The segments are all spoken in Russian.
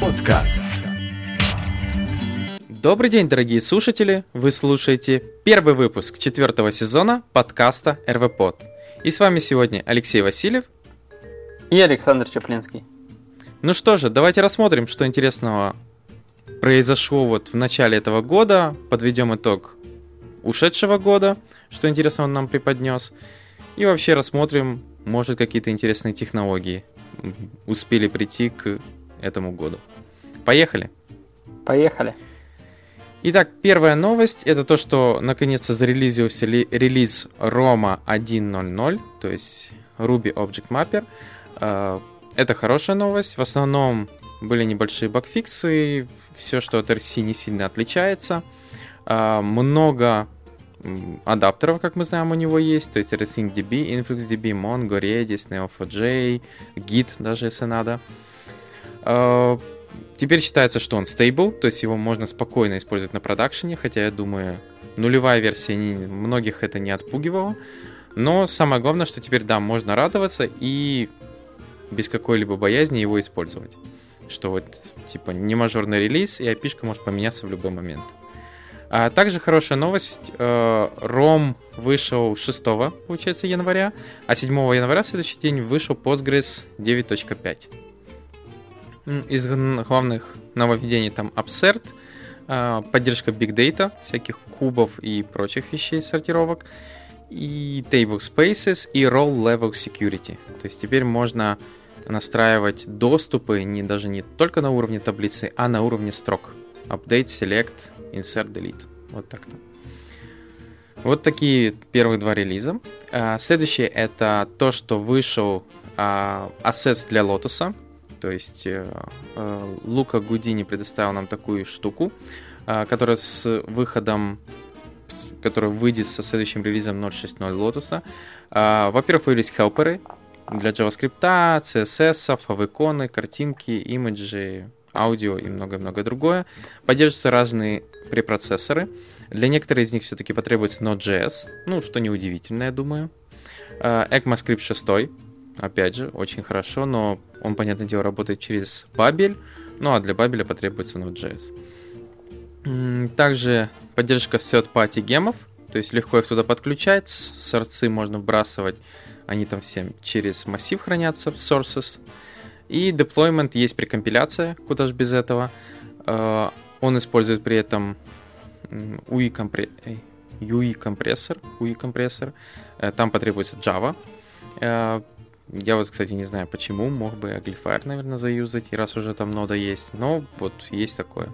Podcast. Добрый день, дорогие слушатели! Вы слушаете первый выпуск четвертого сезона подкаста РВПод. И с вами сегодня Алексей Васильев. И Александр Чаплинский. Ну что же, давайте рассмотрим, что интересного произошло вот в начале этого года, подведем итог ушедшего года, что интересного он нам преподнес, и вообще рассмотрим, может, какие-то интересные технологии успели прийти к этому году. Поехали! Поехали. Итак, первая новость это то, что наконец-то зарелизился ли- релиз Roma 1.0.0, то есть Ruby Object Mapper. Это хорошая новость. В основном были небольшие багфиксы, все, что от RC не сильно отличается. Э, Много адаптеров, как мы знаем, у него есть, то есть RethinkDB, InfluxDB, Mongo, Redis, Neo4j, Git даже, если надо. Э, Теперь считается, что он стейбл, то есть его можно спокойно использовать на продакшене, хотя я думаю, нулевая версия не, многих это не отпугивала. Но самое главное, что теперь, да, можно радоваться и без какой-либо боязни его использовать. Что вот, типа, не мажорный релиз, и api может поменяться в любой момент. А также хорошая новость. э, ROM вышел 6, получается, января, а 7 января в следующий день вышел Postgres 9.5. М, Из главных нововведений там Upsert, а, поддержка Big Data, всяких кубов и прочих вещей, сортировок, и Table Spaces, и Role Level Security. То есть теперь можно настраивать доступы не даже не только на уровне таблицы, а на уровне строк. Update, Select, Insert, Delete. Вот так-то. Вот такие первые два релиза. А, Следующее это то, что вышел а, Assets для Lotus. То есть э, э, Лука Гудини предоставил нам такую штуку, а, которая с выходом, которая выйдет со следующим релизом 0.6.0 Lotus. А, Во-первых, появились хелперы для JavaScript, CSS, favicon, картинки, имиджи, аудио и много-много другое. Поддерживаются разные препроцессоры. Для некоторых из них все-таки потребуется Node.js, ну, что неудивительно, я думаю. А, ECMAScript 6, опять же, очень хорошо, но он, понятное дело, работает через Babel, ну а для Babel потребуется Node.js. Также поддержка third-party гемов, то есть легко их туда подключать, сорцы можно вбрасывать, они там все через массив хранятся в sources. И deployment есть прекомпиляция, куда же без этого. Э, Он использует при этом UI, компре- эй, UI компрессор, UI компрессор. Э, Там потребуется Java. Э, Я вот, кстати, не знаю почему, мог бы Aglifier, наверное, заюзать, раз уже там нода есть, но вот есть такое.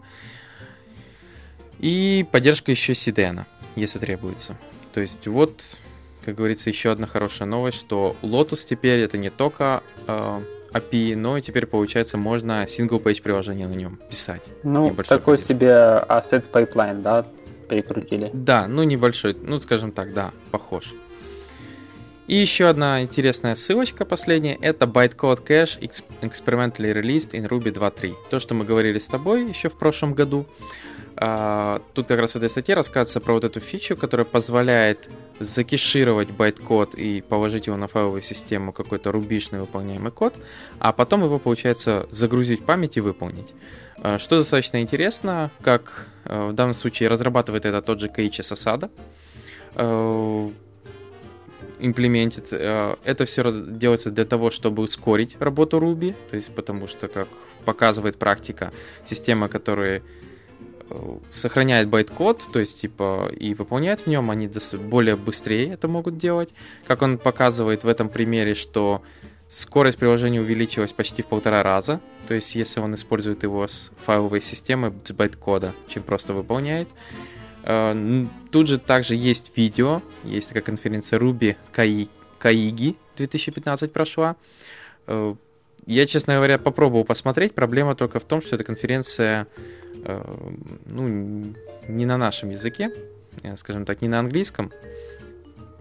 И поддержка еще CDN, если требуется. То есть вот, как говорится, еще одна хорошая новость, что Lotus теперь это не только э, API, но и теперь, получается, можно single-page приложение на нем писать. Ну, такой поддержка. себе Assets Pipeline, да, прикрутили. Да, ну небольшой, ну скажем так, да, похож. И еще одна интересная ссылочка последняя, это Bytecode Cache Ex- Experimentally Released in Ruby 2.3. То, что мы говорили с тобой еще в прошлом году. А, Тут как раз в этой статье рассказывается про вот эту фичу, которая позволяет закешировать байткод и положить его на файловую систему какой-то рубишный выполняемый код, а потом его, получается, загрузить в память и выполнить. А, Что достаточно интересно, как э, в данном случае разрабатывает это тот же Sasada, э, имплементит. Это все делается для того, чтобы ускорить работу Ruby, то есть потому что, как показывает практика, система, которая э, сохраняет байт-код, то есть типа и выполняет в нем, они более быстрее это могут делать. Как он показывает в этом примере, что скорость приложения увеличилась почти в полтора раза, то есть если он использует его с файловой системой, с байт-кода, чем просто выполняет. Э, Тут же также есть видео, есть такая конференция Ruby Каи- Каиги 2015 прошла. Э, Я, честно говоря, попробовал посмотреть. Проблема только в том, что эта конференция ну, н- не на нашем языке, э, скажем так, не на английском.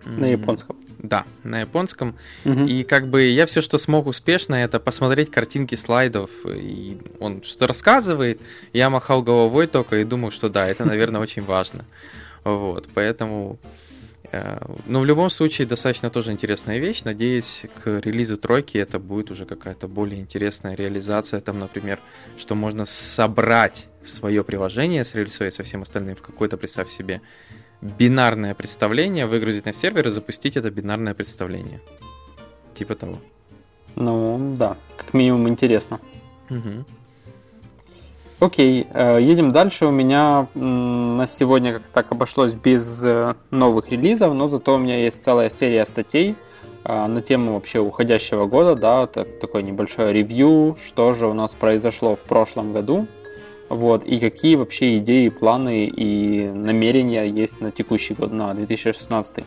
На японском. Да, на японском. Мгм. И как бы я все, что смог успешно, это посмотреть картинки слайдов. И он что-то рассказывает, я махал головой только и думал, что да, это, наверное, очень важно. Вот, поэтому... э, Ну, в любом случае, достаточно тоже интересная вещь. Надеюсь, к релизу тройки это будет уже какая-то более интересная реализация. Там, например, что можно собрать свое приложение с рельсой и со всем остальным в какое-то, представь себе, бинарное представление, выгрузить на сервер и запустить это бинарное представление. Типа того. Ну, да, как минимум интересно. Мгм. Окей, э, едем дальше. У меня на сегодня как так обошлось без э, новых релизов, но зато у меня есть целая серия статей э, на тему вообще уходящего года, да, так- такое небольшое ревью, что же у нас произошло в прошлом году, вот, и какие вообще идеи, планы и намерения есть на текущий год, на 2016.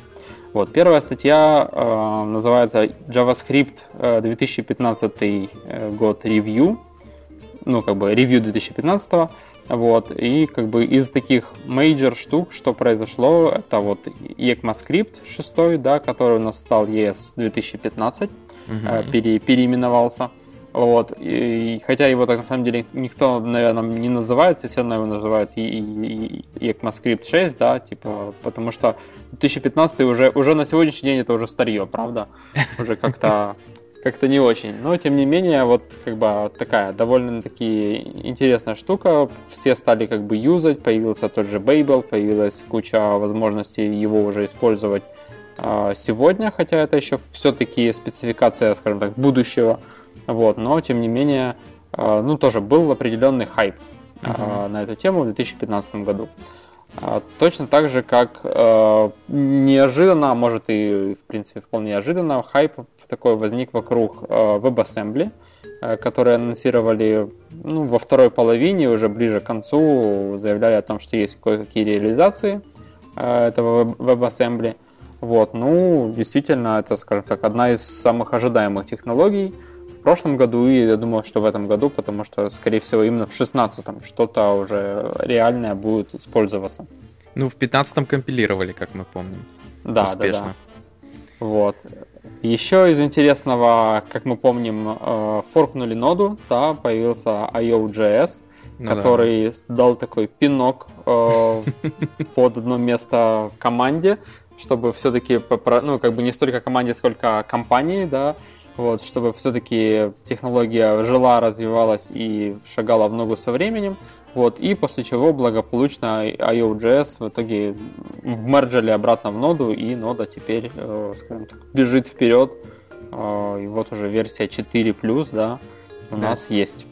Вот, первая статья э, называется JavaScript э, 2015 э, год review ну, как бы, review 2015 вот, и как бы из таких major штук, что произошло, это вот ECMAScript 6, да, который у нас стал ES 2015, Мгм. э, пере- переименовался. Вот, и, хотя его так на самом деле никто, наверное, не называет, все равно его называют и, и, и ECMAScript 6, да, типа, потому что 2015 уже, уже на сегодняшний день это уже старье, правда? Уже как-то как-то не очень. Но, тем не менее, вот как бы такая довольно-таки интересная штука. Все стали как бы юзать, появился тот же Babel, появилась куча возможностей его уже использовать а, сегодня, хотя это еще все-таки спецификация, скажем так, будущего. Вот, но, тем не менее, а, ну, тоже был определенный хайп а, на эту тему в 2015 году. Точно так же, как э, неожиданно, а может и в принципе вполне неожиданно, хайп такой возник вокруг э, WebAssembly, э, которые анонсировали ну, во второй половине, уже ближе к концу, заявляли о том, что есть кое-какие реализации э, этого WebAssembly. Вот, ну, действительно, это, скажем так, одна из самых ожидаемых технологий в прошлом году и я думаю, что в этом году, потому что, скорее всего, именно в 16-м что-то уже реальное будет использоваться. Ну, в 15-м компилировали, как мы помним. Да, успешно. да, да. Вот. Еще из интересного, как мы помним, э, форкнули ноду, да, появился IO.js, Ну да. который дал такой пинок э, под одно место команде, чтобы все-таки, ну, как бы не столько команде, сколько компании, да, вот, чтобы все-таки технология жила, развивалась и шагала в ногу со временем. Вот, и после чего благополучно IO.js в итоге вмерджили обратно в ноду, и нода теперь, э, скажем так, бежит вперед. Э, И вот уже версия 4+, да, у Да. нас есть.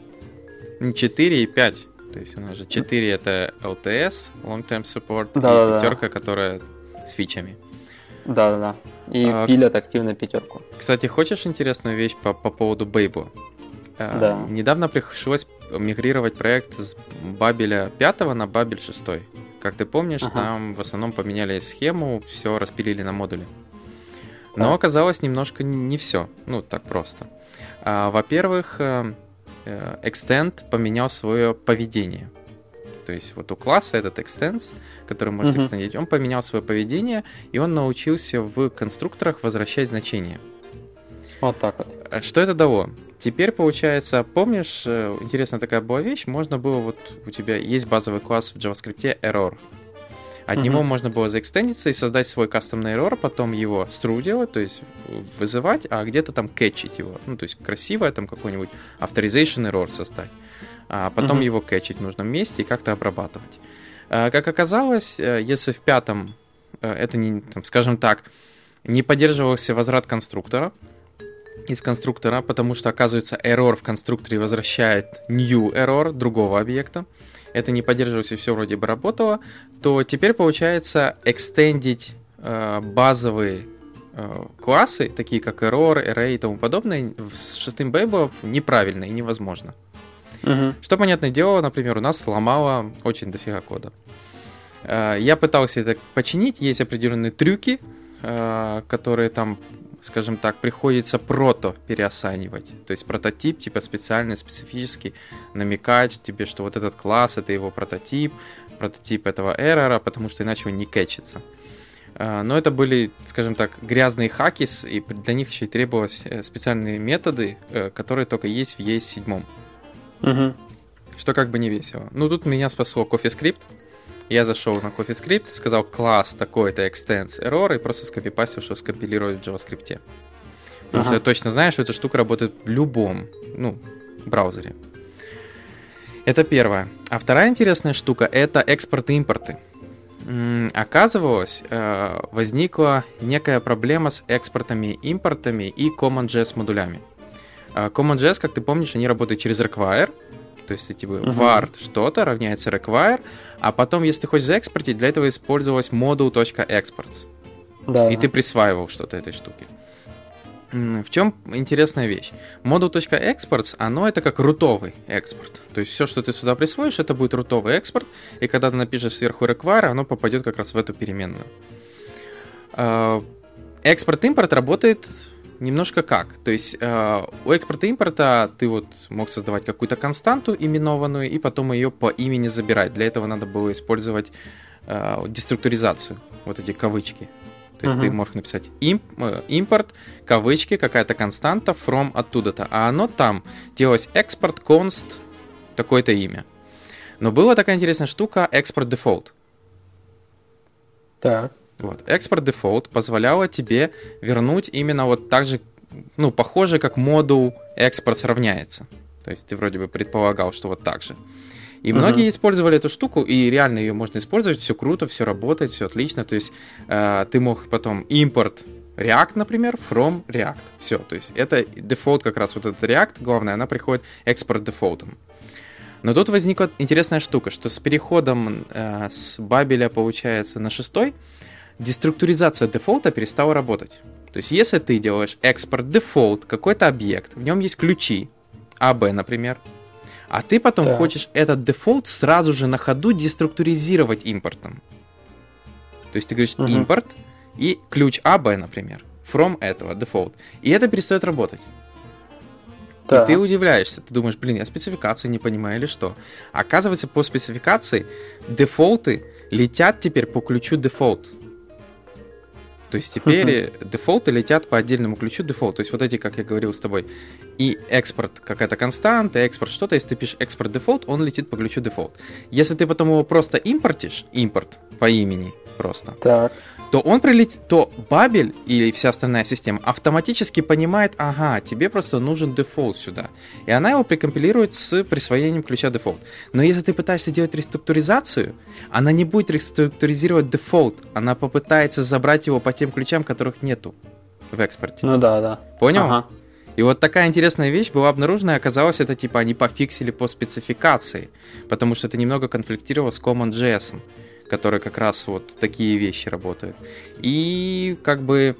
Не 4 и 5. То есть у нас же 4 это LTS, Long Term Support, Да-да-да. и пятерка, которая с фичами. Да-да-да. И А, пилят активно пятерку. Кстати, хочешь интересную вещь по, по поводу Бейбу? Э, Да. Недавно пришлось мигрировать проект с Бабеля 5 на Бабель 6. Как ты помнишь, Ага. там в основном поменяли схему, все распилили на модули. Но оказалось немножко не все. Ну, так просто. А, во-первых, э, э, Extend поменял свое поведение. То есть вот у класса этот extends, который может Мгм. экстендить, он поменял свое поведение, и он научился в конструкторах возвращать значения. Вот так вот. А Что это дало? Теперь, получается, помнишь, э, интересная такая была вещь, можно было, вот у тебя есть базовый класс в JavaScript error. От Мгм. него можно было заэкстендиться и создать свой кастомный error, потом его стру делать, то есть вызывать, а где-то там кэчить его. Ну, то есть красиво там какой-нибудь authorization error создать. А потом Мгм. его кэчить в нужном месте и как-то обрабатывать. А, Как оказалось, э, если в пятом э, это не, там, скажем так, не поддерживался возврат конструктора, из конструктора, потому что, оказывается, error в конструкторе возвращает new error другого объекта. Это не поддерживалось и все вроде бы работало, то теперь получается экстендить э, базовые э, классы, такие как error, array и тому подобное, с шестым бейбом неправильно и невозможно. Мгм. Что, понятное дело, например, у нас сломало очень дофига кода. Э, Я пытался это починить, есть определенные трюки, э, которые там, скажем так, приходится прото переосанивать. То есть прототип, типа специальный, специфический, намекать тебе, что вот этот класс, это его прототип, прототип этого эррора, потому что иначе он не кэчится. А, но это были, скажем так, грязные хаки, и для них еще и требовались э, специальные методы, э, которые только есть в ES7. Угу. Что как бы не весело. Ну, тут меня спасло CoffeeScript. Я зашел на CoffeeScript, сказал класс такой-то extends error и просто скопипастил, что скомпилировать в JavaScript. Потому ага. что я точно знаю, что эта штука работает в любом, ну, браузере. Это первое. А вторая интересная штука — это экспорт-импорты. Оказывалось, э, возникла некая проблема с экспортами, импортами и CommonJS модулями. Э, CommonJS, как ты помнишь, они работают через require, то есть типа uh-huh. var что-то равняется require, а потом, если ты хочешь заэкспортить, для этого использовалось module.exports. Да. И ты присваивал что-то этой штуке. В чем интересная вещь? Module.exports, оно это как рутовый экспорт. То есть все, что ты сюда присвоишь, это будет рутовый экспорт, и когда ты напишешь сверху require, оно попадет как раз в эту переменную. А, экспорт-импорт работает немножко как. То есть э, у экспорта-импорта ты вот мог создавать какую-то константу именованную и потом ее по имени забирать. Для этого надо было использовать э, деструктуризацию, вот эти кавычки. То есть uh-huh. ты можешь написать имп, э, импорт, кавычки, какая-то константа, from оттуда-то. А оно там делалось экспорт const, такое-то имя. Но была такая интересная штука, экспорт default. Так. Вот. Экспорт default позволяло тебе вернуть именно вот так же, ну, похоже, как модул экспорт сравняется. То есть ты вроде бы предполагал, что вот так же. И uh-huh. многие использовали эту штуку, и реально ее можно использовать, все круто, все работает, все отлично. То есть э, ты мог потом импорт React, например, from React. Все, то есть это дефолт как раз вот этот React, главное, она приходит экспорт дефолтом. Но тут возникла интересная штука, что с переходом э, с Babel я, получается, на шестой, деструктуризация дефолта перестала работать. То есть если ты делаешь export default, какой-то объект, в нем есть ключи, AB, например, а ты потом да. хочешь этот дефолт сразу же на ходу деструктуризировать импортом. То есть ты говоришь угу. импорт и ключ AB, например, from этого дефолт. И это перестает работать. Да. И ты удивляешься, ты думаешь, блин, я спецификацию не понимаю или что. Оказывается, по спецификации дефолты летят теперь по ключу дефолт. То есть теперь uh-huh. дефолты летят по отдельному ключу дефолт. То есть вот эти, как я говорил с тобой, и экспорт какая-то константа, экспорт что-то, если ты пишешь export default, он летит по ключу дефолт. Если ты потом его просто импортишь, импорт по имени просто, так то он прилетит, то Babel или вся остальная система автоматически понимает, ага, тебе просто нужен дефолт сюда. И она его прикомпилирует с присвоением ключа дефолт. Но если ты пытаешься делать деструктуризацию, она не будет реструктуризировать дефолт, она попытается забрать его по тем ключам, которых нету в экспорте. Ну да, да. Понял? Ага. И вот такая интересная вещь была обнаружена, и оказалось, это типа они пофиксили по спецификации, потому что это немного конфликтировало с CommonJS которые как раз вот такие вещи работают. И как бы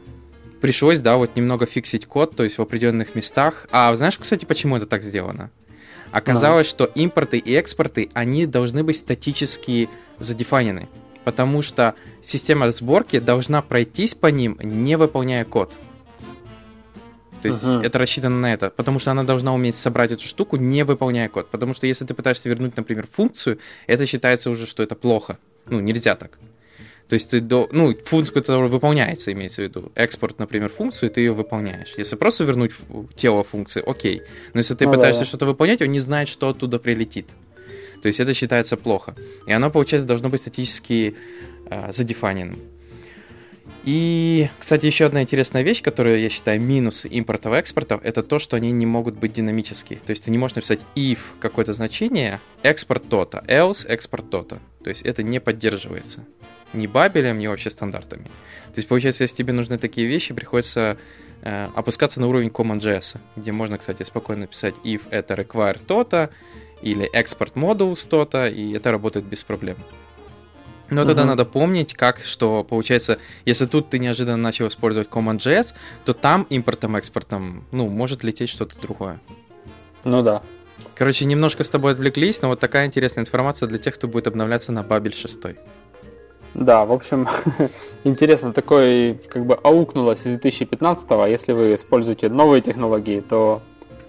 пришлось, да, вот немного фиксить код, то есть в определенных местах. А знаешь, кстати, почему это так сделано? Оказалось, no. что импорты и экспорты, они должны быть статически задефайнены, потому что система сборки должна пройтись по ним, не выполняя код. То есть uh-huh. это рассчитано на это, потому что она должна уметь собрать эту штуку, не выполняя код. Потому что если ты пытаешься вернуть, например, функцию, это считается уже, что это плохо. Ну, нельзя так. То есть ты до, ну, функцию, которая выполняется, имеется в виду. Экспорт, например, функцию, ты ее выполняешь. Если просто вернуть тело функции, окей. Но если ты ну, пытаешься да. что-то выполнять, он не знает, что оттуда прилетит. То есть это считается плохо. И оно, получается, должно быть статически э, задефаненным. И, кстати, еще одна интересная вещь, которую я считаю минусы импортов и экспортов, это то, что они не могут быть динамические. То есть ты не можешь написать if какое-то значение, экспорт то-то, else экспорт то-то. То есть это не поддерживается ни бабелем, ни вообще стандартами. То есть, получается, если тебе нужны такие вещи, приходится э, опускаться на уровень CommonJS, где можно, кстати, спокойно написать if это require то-то, или export modules то-то, и это работает без проблем. Но тогда надо помнить, как, что получается, если тут ты неожиданно начал использовать CommonJS, то там импортом-экспортом, ну, может лететь что-то другое. Ну да. Короче, немножко с тобой отвлеклись, но вот такая интересная информация для тех, кто будет обновляться на Бабель 6. Да, в общем, интересно, такое как бы аукнулось из 2015 -го. Если вы используете новые технологии, то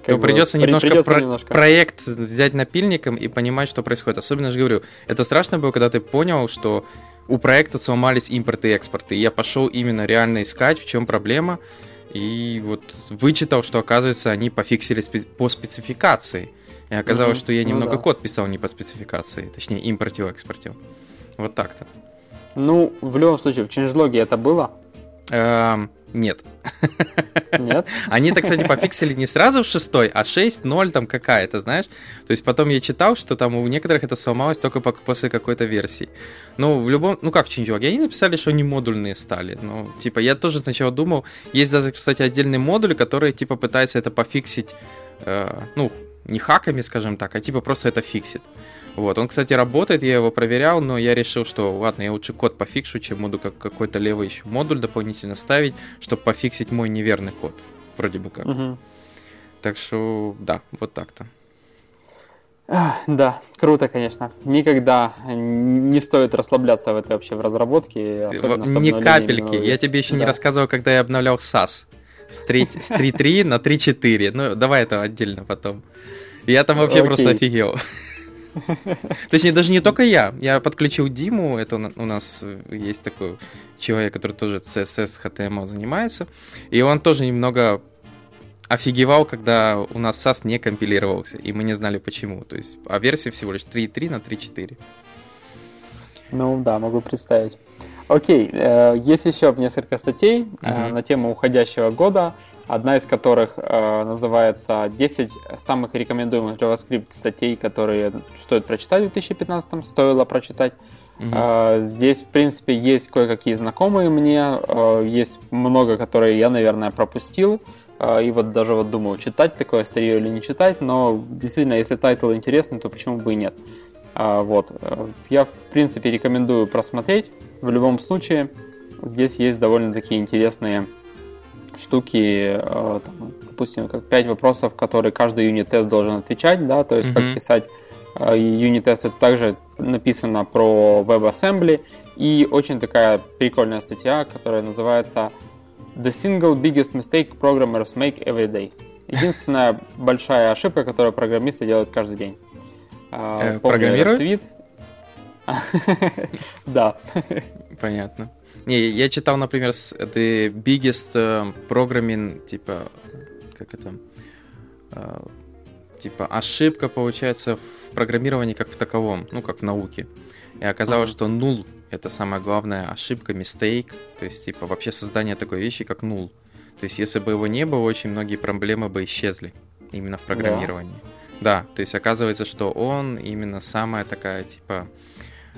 то придется, немножко, придется про- немножко проект взять напильником и понимать, что происходит. Особенно, же говорю, это страшно было, когда ты понял, что у проекта сломались импорты и экспорты. И я пошел именно реально искать, в чем проблема. И вот вычитал, что, оказывается, они пофиксили спе- по спецификации. И оказалось, Мгм. что я Ну немного да. код писал не по спецификации. Точнее, импортил, экспортил. Вот так-то. Ну, в любом случае, в changelog это было? Эм, нет. Нет? Они-то, кстати, пофиксили не сразу в шестой, а 6.0 там какая-то, знаешь? То есть потом я читал, что там у некоторых это сломалось только по- после какой-то версии. Ну, в любом... Ну, как в changelog? Они написали, что они модульные стали. Ну, типа, я тоже сначала думал... Есть даже, кстати, отдельный модуль, который, типа, пытается это пофиксить, э, ну, не хаками, скажем так, а типа просто это фиксит. Вот, он, кстати, работает, я его проверял, но я решил, что ладно, я лучше код пофикшу, чем буду как какой-то левый еще модуль дополнительно ставить, чтобы пофиксить мой неверный код. Вроде бы как. Мгм. Так что, да, вот так-то. Да, круто, конечно. Никогда не стоит расслабляться в этой вообще в разработке. Ни обновлениями капельки. Я тебе еще не Да. рассказывал, когда я обновлял SAS. С 3 с 3.3 на 3.4. Ну, давай это отдельно потом. Я там вообще Окей. просто офигел. Точнее, даже не только я. Я подключил Диму, это у на- у нас э, есть такой человек, который тоже CSS, HTML занимается. И он тоже немного офигевал, когда у нас SAS не компилировался, и мы не знали почему. То есть, а версия всего лишь 3.3 на 3.4. Ну да, могу представить. Окей, э, есть еще несколько статей э, Мгм. на тему уходящего года, одна из которых э, называется 10 самых рекомендуемых JavaScript статей, которые стоит прочитать в 2015, стоило прочитать. Э, Здесь, в принципе, есть кое-какие знакомые мне, есть много, которые я, наверное, пропустил. И вот даже вот думаю, читать такое старье или не читать, но действительно, если title интересный, то почему бы и нет. А, Вот. Э, Я, в принципе, рекомендую просмотреть. В любом случае, здесь есть довольно такие интересные штуки, э, там, допустим, как 5 вопросов, которые каждый юнит-тест должен отвечать, да, то есть Мгм. как писать э, юнит-тест, это также написано про WebAssembly, и очень такая прикольная статья, которая называется The Single Biggest Mistake Programmers Make Every Day. Единственная большая ошибка, которую программисты делают каждый день. А, Э, программируют? твит. Да. Понятно. Не, я читал, например, с- The Biggest э, Programming, типа, как это, э, типа, ошибка, получается, в программировании как в таковом, ну, как в науке. И оказалось, что null — это самая главная ошибка, mistake, то есть, типа, вообще создание такой вещи, как null. То есть, если бы его не было, очень многие проблемы бы исчезли именно в программировании. Да, то есть оказывается, что он именно самая такая, типа,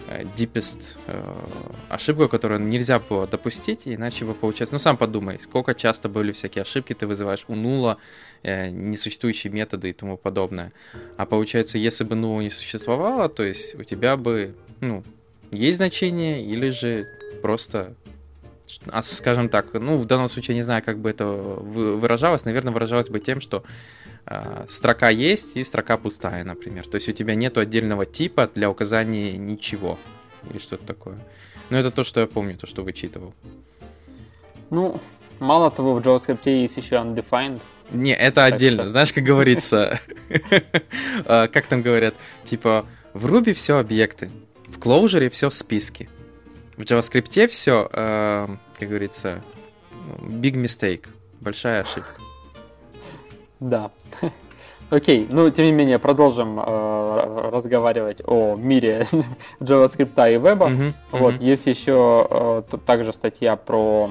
э, deepest э, ошибку, которую нельзя было допустить, иначе бы получается... Ну, сам подумай, сколько часто были всякие ошибки ты вызываешь у нула, э, несуществующие методы и тому подобное. А получается, если бы нула не существовало, то есть у тебя бы, ну, есть значение или же просто а, скажем так, ну, в данном случае, не знаю, как бы это вы- выражалось, наверное, выражалось бы тем, что строка есть и строка пустая, например. То есть у тебя нету отдельного типа для указания ничего или что-то такое. Но это то, что я помню, то, что вычитывал. Ну, мало того, в JavaScript есть еще undefined. Не, это Так отдельно. что- Знаешь, как говорится, а, как там говорят, типа, в Ruby все объекты, в Clojure все списки. В JavaScript все, как говорится, big mistake, большая ошибка. Да. Окей, ну тем не менее продолжим э, разговаривать о мире JavaScript и веба. Мгм, Вот, мгм. есть еще э, также статья про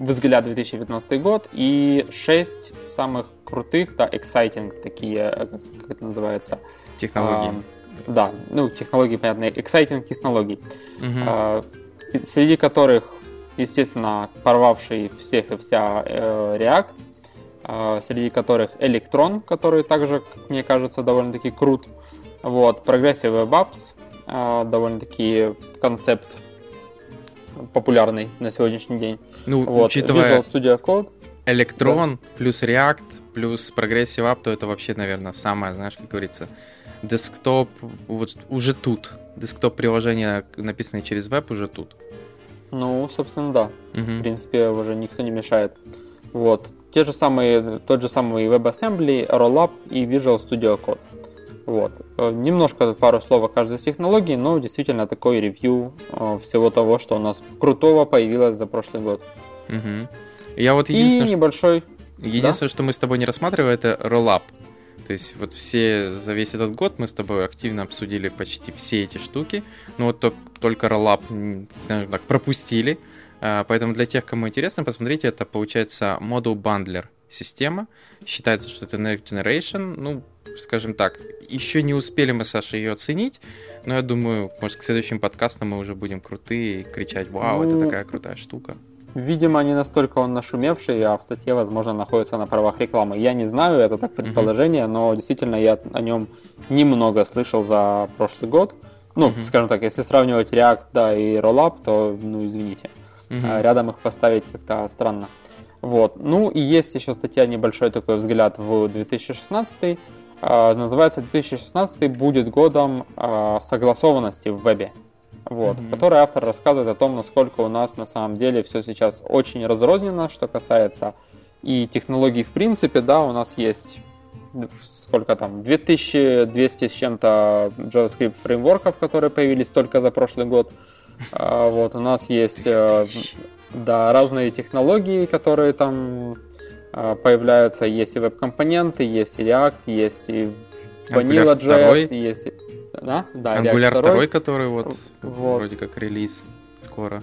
взгляд 2019 год и 6 самых крутых, да, exciting такие, э, как это называется? Технологии. А, да, ну, технологии, понятно, exciting технологий. Мгм. А, и- среди которых, естественно, порвавший всех и вся э, React, а, среди которых Electron, который также, как мне кажется, довольно-таки крут. Вот, Progressive Web Apps, а, довольно-таки концепт популярный на сегодняшний день. Ну, Вот, учитывая Visual Studio Code, Электрон плюс React плюс Progressive App, то это вообще, наверное, самое, знаешь, как говорится, десктоп вот уже тут. Десктоп приложения, написанные через веб, уже тут. ну, собственно, да. В Мгм. принципе, уже никто не мешает. Вот. Те же самые, тот же самый WebAssembly, Rollup и Visual Studio Code. Вот. Э, немножко пару слов о каждой из технологий, но действительно такой ревью э, всего того, что у нас крутого появилось за прошлый год. Угу. Я вот единственное, И небольшой... Единственное, да? что мы с тобой не рассматриваем, это Rollup. То есть вот все за весь этот год мы с тобой активно обсудили почти все эти штуки, но вот только Rollup так, пропустили. А, поэтому для тех, кому интересно, посмотрите, это получается Model Bundler система. Считается, что это Next Generation. Ну, скажем так, еще не успели мы, Саша, ее оценить, но я думаю, может, к следующим подкастам мы уже будем крутые и кричать, вау, ну, это такая крутая штука. Видимо, не настолько он нашумевший, а в статье, возможно, находится на правах рекламы. Я не знаю, это так предположение, mm-hmm. но действительно я о нем немного слышал за прошлый год. Ну, mm-hmm. скажем так, если сравнивать React, да, и Rollup, то, ну, извините. Mm-hmm. Рядом их поставить как-то странно. Вот. Ну и есть еще статья, небольшой такой взгляд в 2016. А, называется 2016 будет годом а, согласованности в вебе. Вот, mm-hmm. в которой автор рассказывает о том, насколько у нас на самом деле все сейчас очень разрознено, что касается и технологий в принципе, да, у нас есть сколько там, 2200 с чем-то JavaScript фреймворков, которые появились только за прошлый год. Вот, у нас есть э, да, разные технологии, которые там э, появляются. Есть и веб-компоненты, есть и React, есть и Vanilla.js, есть и... Да, да, Angular 2, который вот, вот вроде как релиз скоро.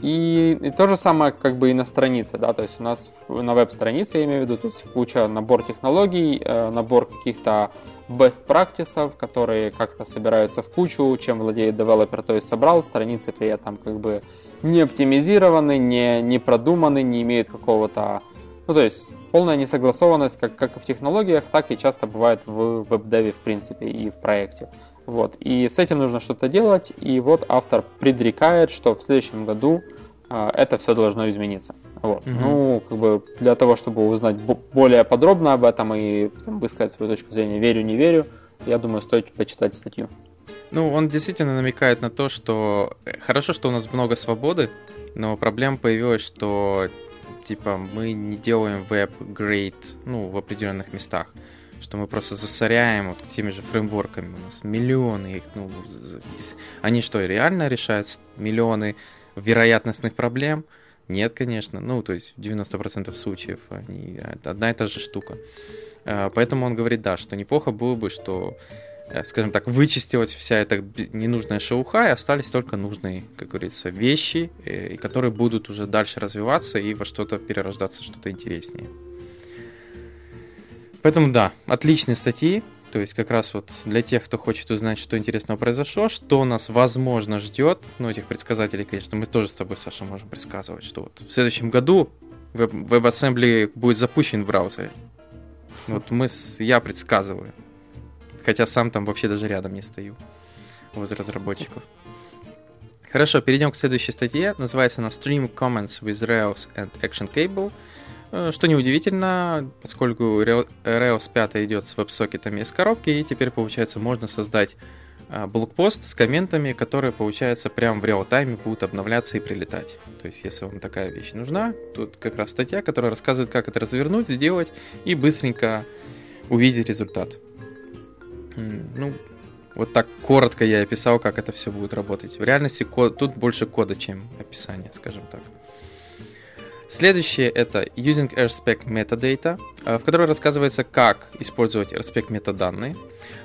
И, и то же самое как бы и на странице, да, то есть у нас на веб-странице, я имею в виду, то есть куча набор технологий, э, набор каких-то best practices, которые как-то собираются в кучу, чем владеет девелопер, то есть собрал, страницы при этом как бы не оптимизированы, не, не продуманы, не имеют какого-то... Ну, то есть полная несогласованность как, как и в технологиях, так и часто бывает в веб-деве в принципе и в проекте. Вот. И с этим нужно что-то делать, и вот автор предрекает, что в следующем году э, это все должно измениться. Вот. Угу. Ну, как бы для того, чтобы узнать более подробно об этом и там, высказать свою точку зрения, верю, не верю, я думаю, стоит почитать статью. Ну, он действительно намекает на то, что э, хорошо, что у нас много свободы, но проблема появилась, что типа мы не делаем веб-грейд, ну, в определенных местах. Что мы просто засоряем вот теми же фреймворками. У нас миллионы их, ну, они что, реально решают миллионы вероятностных проблем? Нет, конечно. Ну, то есть в 90% случаев они, одна и та же штука. А, поэтому он говорит, да, что неплохо было бы, что Э, скажем так, вычистилась вся эта ненужная шелуха, и остались только нужные, как говорится, вещи, э, которые будут уже дальше развиваться и во что-то перерождаться, что-то интереснее. Поэтому да, отличные статьи, то есть как раз вот для тех, кто хочет узнать, что интересного произошло, что нас возможно ждет, ну этих предсказателей, конечно, мы тоже с тобой, Саша, можем предсказывать, что вот в следующем году WebAssembly будет запущен в браузере. Вот мы, я предсказываю. Хотя сам там вообще даже рядом не стою возле разработчиков. Хорошо, перейдем к следующей статье. Называется она Stream Comments with Rails and Action Cable. Э, что неудивительно, поскольку Rails 5 идет с веб-сокетами из коробки, и теперь, получается, можно создать э, блокпост с комментами, которые, получается, прямо в реал-тайме будут обновляться и прилетать. То есть, если вам такая вещь нужна, тут как раз статья, которая рассказывает, как это развернуть, сделать и быстренько увидеть результат. Ну, вот так коротко я описал, как это все будет работать. В реальности код, тут больше кода, чем описание, скажем так. Следующее это Using RSpec Metadata, э, в которой рассказывается, как использовать RSpec метаданные.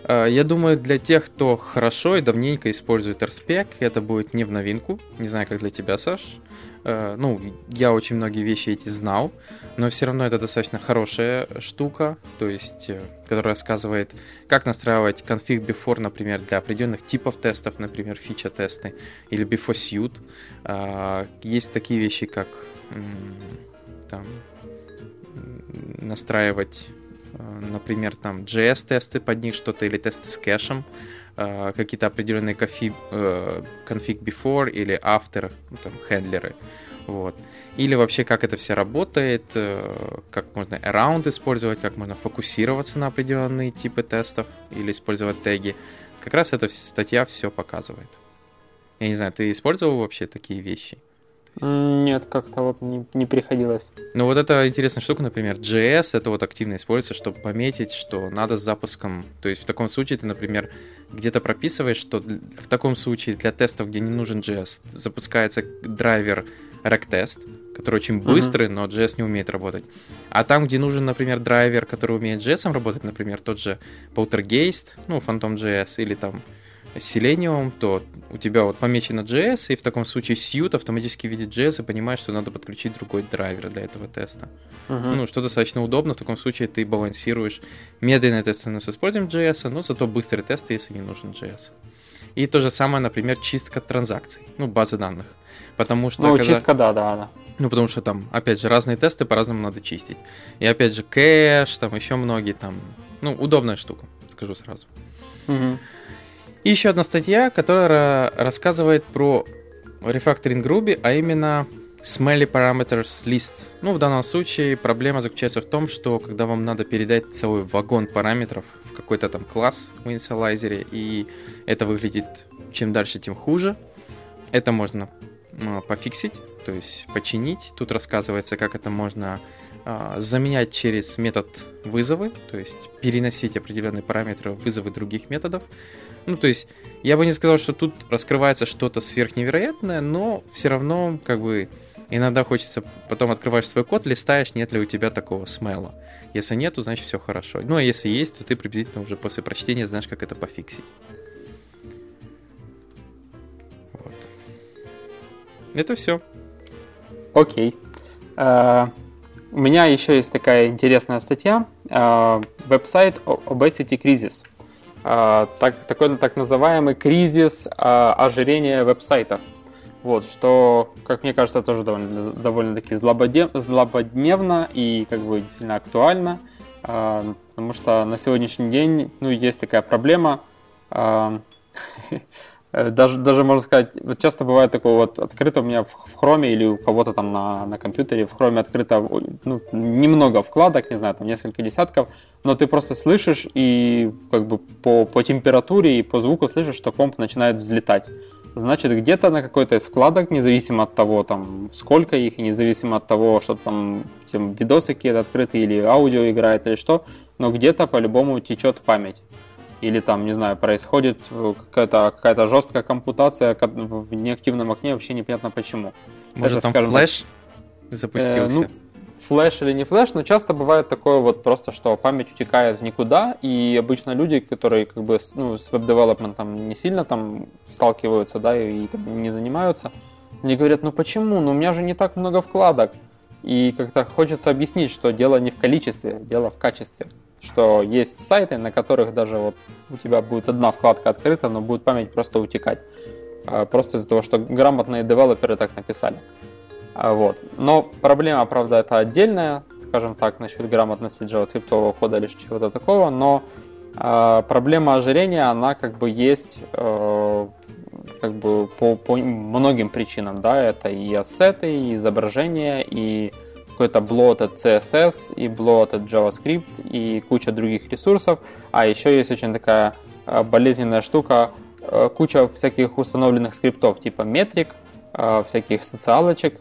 Э, я думаю, для тех, кто хорошо и давненько использует RSpec, это будет не в новинку. Не знаю, как для тебя, Саш. Э, ну, я очень многие вещи эти знал, но все равно это достаточно хорошая штука, то есть, которая рассказывает, как настраивать конфиг before, например, для определенных типов тестов, например, фича-тесты, или before suite. Э, есть такие вещи, как там, настраивать например, там JS-тесты под них что-то или тесты с кэшем, Э, какие-то определенные конфиг, э, конфиг before или after, ну, там, хендлеры. Вот. Или вообще, как это все работает, э, как можно around использовать, как можно фокусироваться на определенные типы тестов или использовать теги. Как раз эта статья все показывает. Я не знаю, ты использовал вообще такие вещи? Нет, как-то вот не, не приходилось. Ну вот это интересная штука, например, JS, это вот активно используется, чтобы пометить, что надо с запуском, то есть в таком случае ты, например, где-то прописываешь, что в таком случае для тестов, где не нужен JS, запускается драйвер RecTest, который очень быстрый, uh-huh. но JS не умеет работать. А там, где нужен, например, драйвер, который умеет JS работать, например, тот же Poltergeist, ну, Phantom.js или там Selenium, то у тебя вот помечено JS, и в таком случае Suite автоматически видит JS и понимает, что надо подключить другой драйвер для этого теста. Uh-huh. Ну, что достаточно удобно, в таком случае ты балансируешь медленные тесты с использованием JS, но зато быстрые тесты, если не нужен JS. И то же самое, например, чистка транзакций, ну, базы данных. Потому что... Ну, когда... чистка, да, да, да. Ну, потому что там, опять же, разные тесты по-разному надо чистить. И опять же, кэш, там еще многие там... Ну, удобная штука, скажу сразу. Угу. И еще одна статья, которая рассказывает про рефакторинг Ruby, а именно Smelly Parameters List. Ну, в данном случае проблема заключается в том, что когда вам надо передать целый вагон параметров в какой-то там класс в инициалайзере, и это выглядит чем дальше, тем хуже, это можно э, пофиксить то есть починить. Тут рассказывается, как это можно а, заменять через метод вызовы, то есть переносить определенные параметры в вызовы других методов. Ну, то есть, я бы не сказал, что тут раскрывается что-то сверхневероятное, но все равно, как бы, иногда хочется потом открываешь свой код, листаешь, нет ли у тебя такого смела. Если нет, то значит все хорошо. Ну, а если есть, то ты приблизительно уже после прочтения знаешь, как это пофиксить. Вот. Это все. Окей. Э, у меня еще есть такая интересная статья. Э, веб-сайт Obesity Crisis. Э, так, такой так называемый кризис ожирения веб-сайтов. Вот, что, как мне кажется, тоже довольно, довольно-таки злободнев, злободневно и как бы действительно актуально, потому что на сегодняшний день, ну, есть такая проблема, даже, даже можно сказать, вот часто бывает такое вот открыто у меня в, в хроме или у кого-то там на, на компьютере в хроме открыто ну, немного вкладок, не знаю, там несколько десятков, но ты просто слышишь и как бы по, по температуре и по звуку слышишь, что комп начинает взлетать. Значит, где-то на какой-то из вкладок, независимо от того, там, сколько их, и независимо от того, что там, там видосы какие-то открыты или аудио играет или что, но где-то по-любому течет память или там, не знаю, происходит э, какая-то какая жесткая компутация в неактивном окне, вообще непонятно почему. Может Это, там скажем, флеш запустился? Э, ну, флеш или не флеш, но часто бывает такое вот просто, что память утекает в никуда, и обычно люди, которые как бы ну, с веб-девелопментом не сильно там сталкиваются, да, и, и там, не занимаются, они говорят, ну почему, ну у меня же не так много вкладок. И как-то хочется объяснить, что дело не в количестве, дело в качестве что есть сайты, на которых даже вот у тебя будет одна вкладка открыта, но будет память просто утекать. А, просто из-за того, что грамотные девелоперы так написали. А, вот. Но проблема, правда, это отдельная, скажем так, насчет грамотности JavaScript кода или чего-то такого, но э, проблема ожирения, она как бы есть э, как бы по, по многим причинам, да, это и ассеты, и изображения, и какой-то блот от CSS и блот от JavaScript и куча других ресурсов. А еще есть очень такая э, болезненная штука, э, куча всяких установленных скриптов, типа метрик, э, всяких социалочек,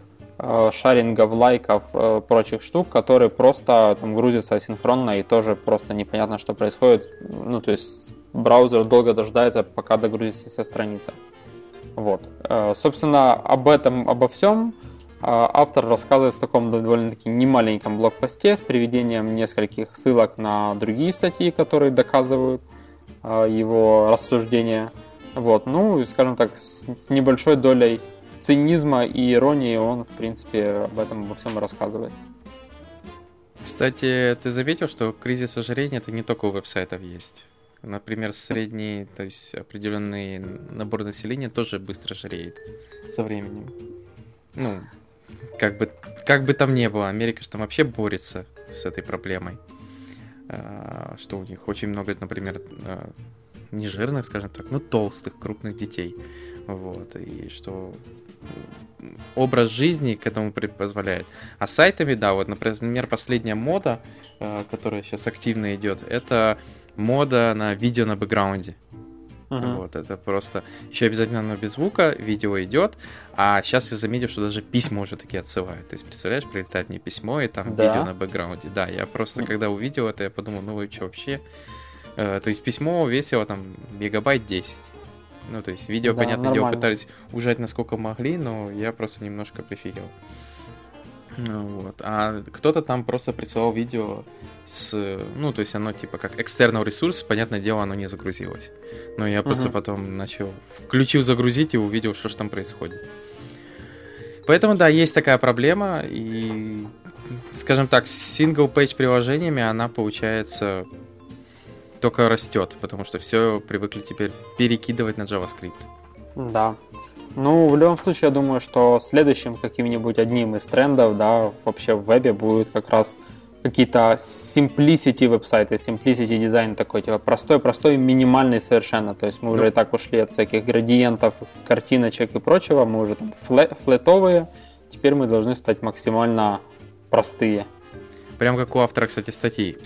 шарингов, лайков, прочих штук, которые просто там грузятся асинхронно и тоже просто непонятно, что происходит. Ну, то есть браузер долго дожидается, пока догрузится вся страница. Вот. Собственно, об этом, обо всем автор рассказывает в таком довольно-таки немаленьком блокпосте с приведением нескольких ссылок на другие статьи, которые доказывают а, его рассуждения. Вот, ну, скажем так, с небольшой долей цинизма и иронии он, в принципе, об этом во всем рассказывает. Кстати, ты заметил, что кризис ожирения это не только у веб-сайтов есть. Например, средний, то есть определенный набор населения тоже быстро жиреет со временем. Ну, как бы, как бы там ни было, Америка же там вообще борется с этой проблемой. А, что у них очень много, например, а, не жирных, скажем так, но толстых, крупных детей. Вот, и что образ жизни к этому позволяет. А сайтами, да, вот, например, последняя мода, а, которая сейчас активно идет, это мода на видео на бэкграунде. Uh-huh. Вот, это просто... Еще обязательно оно без звука, видео идет, а сейчас я заметил, что даже письма уже такие отсылают. То есть, представляешь, прилетает мне письмо, и там да? видео на бэкграунде. Да, я просто, uh-huh. когда увидел это, я подумал, ну вы что вообще? Э, то есть, письмо весило там гигабайт 10. Ну, то есть, видео, да, понятное нормально. дело, пытались ужать насколько могли, но я просто немножко прифигел. Вот. А кто-то там просто присылал видео с... Ну, то есть оно типа как экстернал ресурс, понятное дело, оно не загрузилось. Но я просто угу. потом начал... Включил загрузить и увидел, что же там происходит. Поэтому, да, есть такая проблема, и, скажем так, с single-page приложениями она, получается, только растет, потому что все привыкли теперь перекидывать на JavaScript. Да, ну, в любом случае, я думаю, что следующим каким-нибудь одним из трендов, да, вообще в вебе будет как раз какие-то simplicity веб-сайты, simplicity дизайн такой, типа простой-простой, минимальный совершенно. То есть мы уже и так ушли от всяких градиентов, картиночек и прочего, мы уже там флетовые, теперь мы должны стать максимально простые. Прям как у автора, кстати, статьи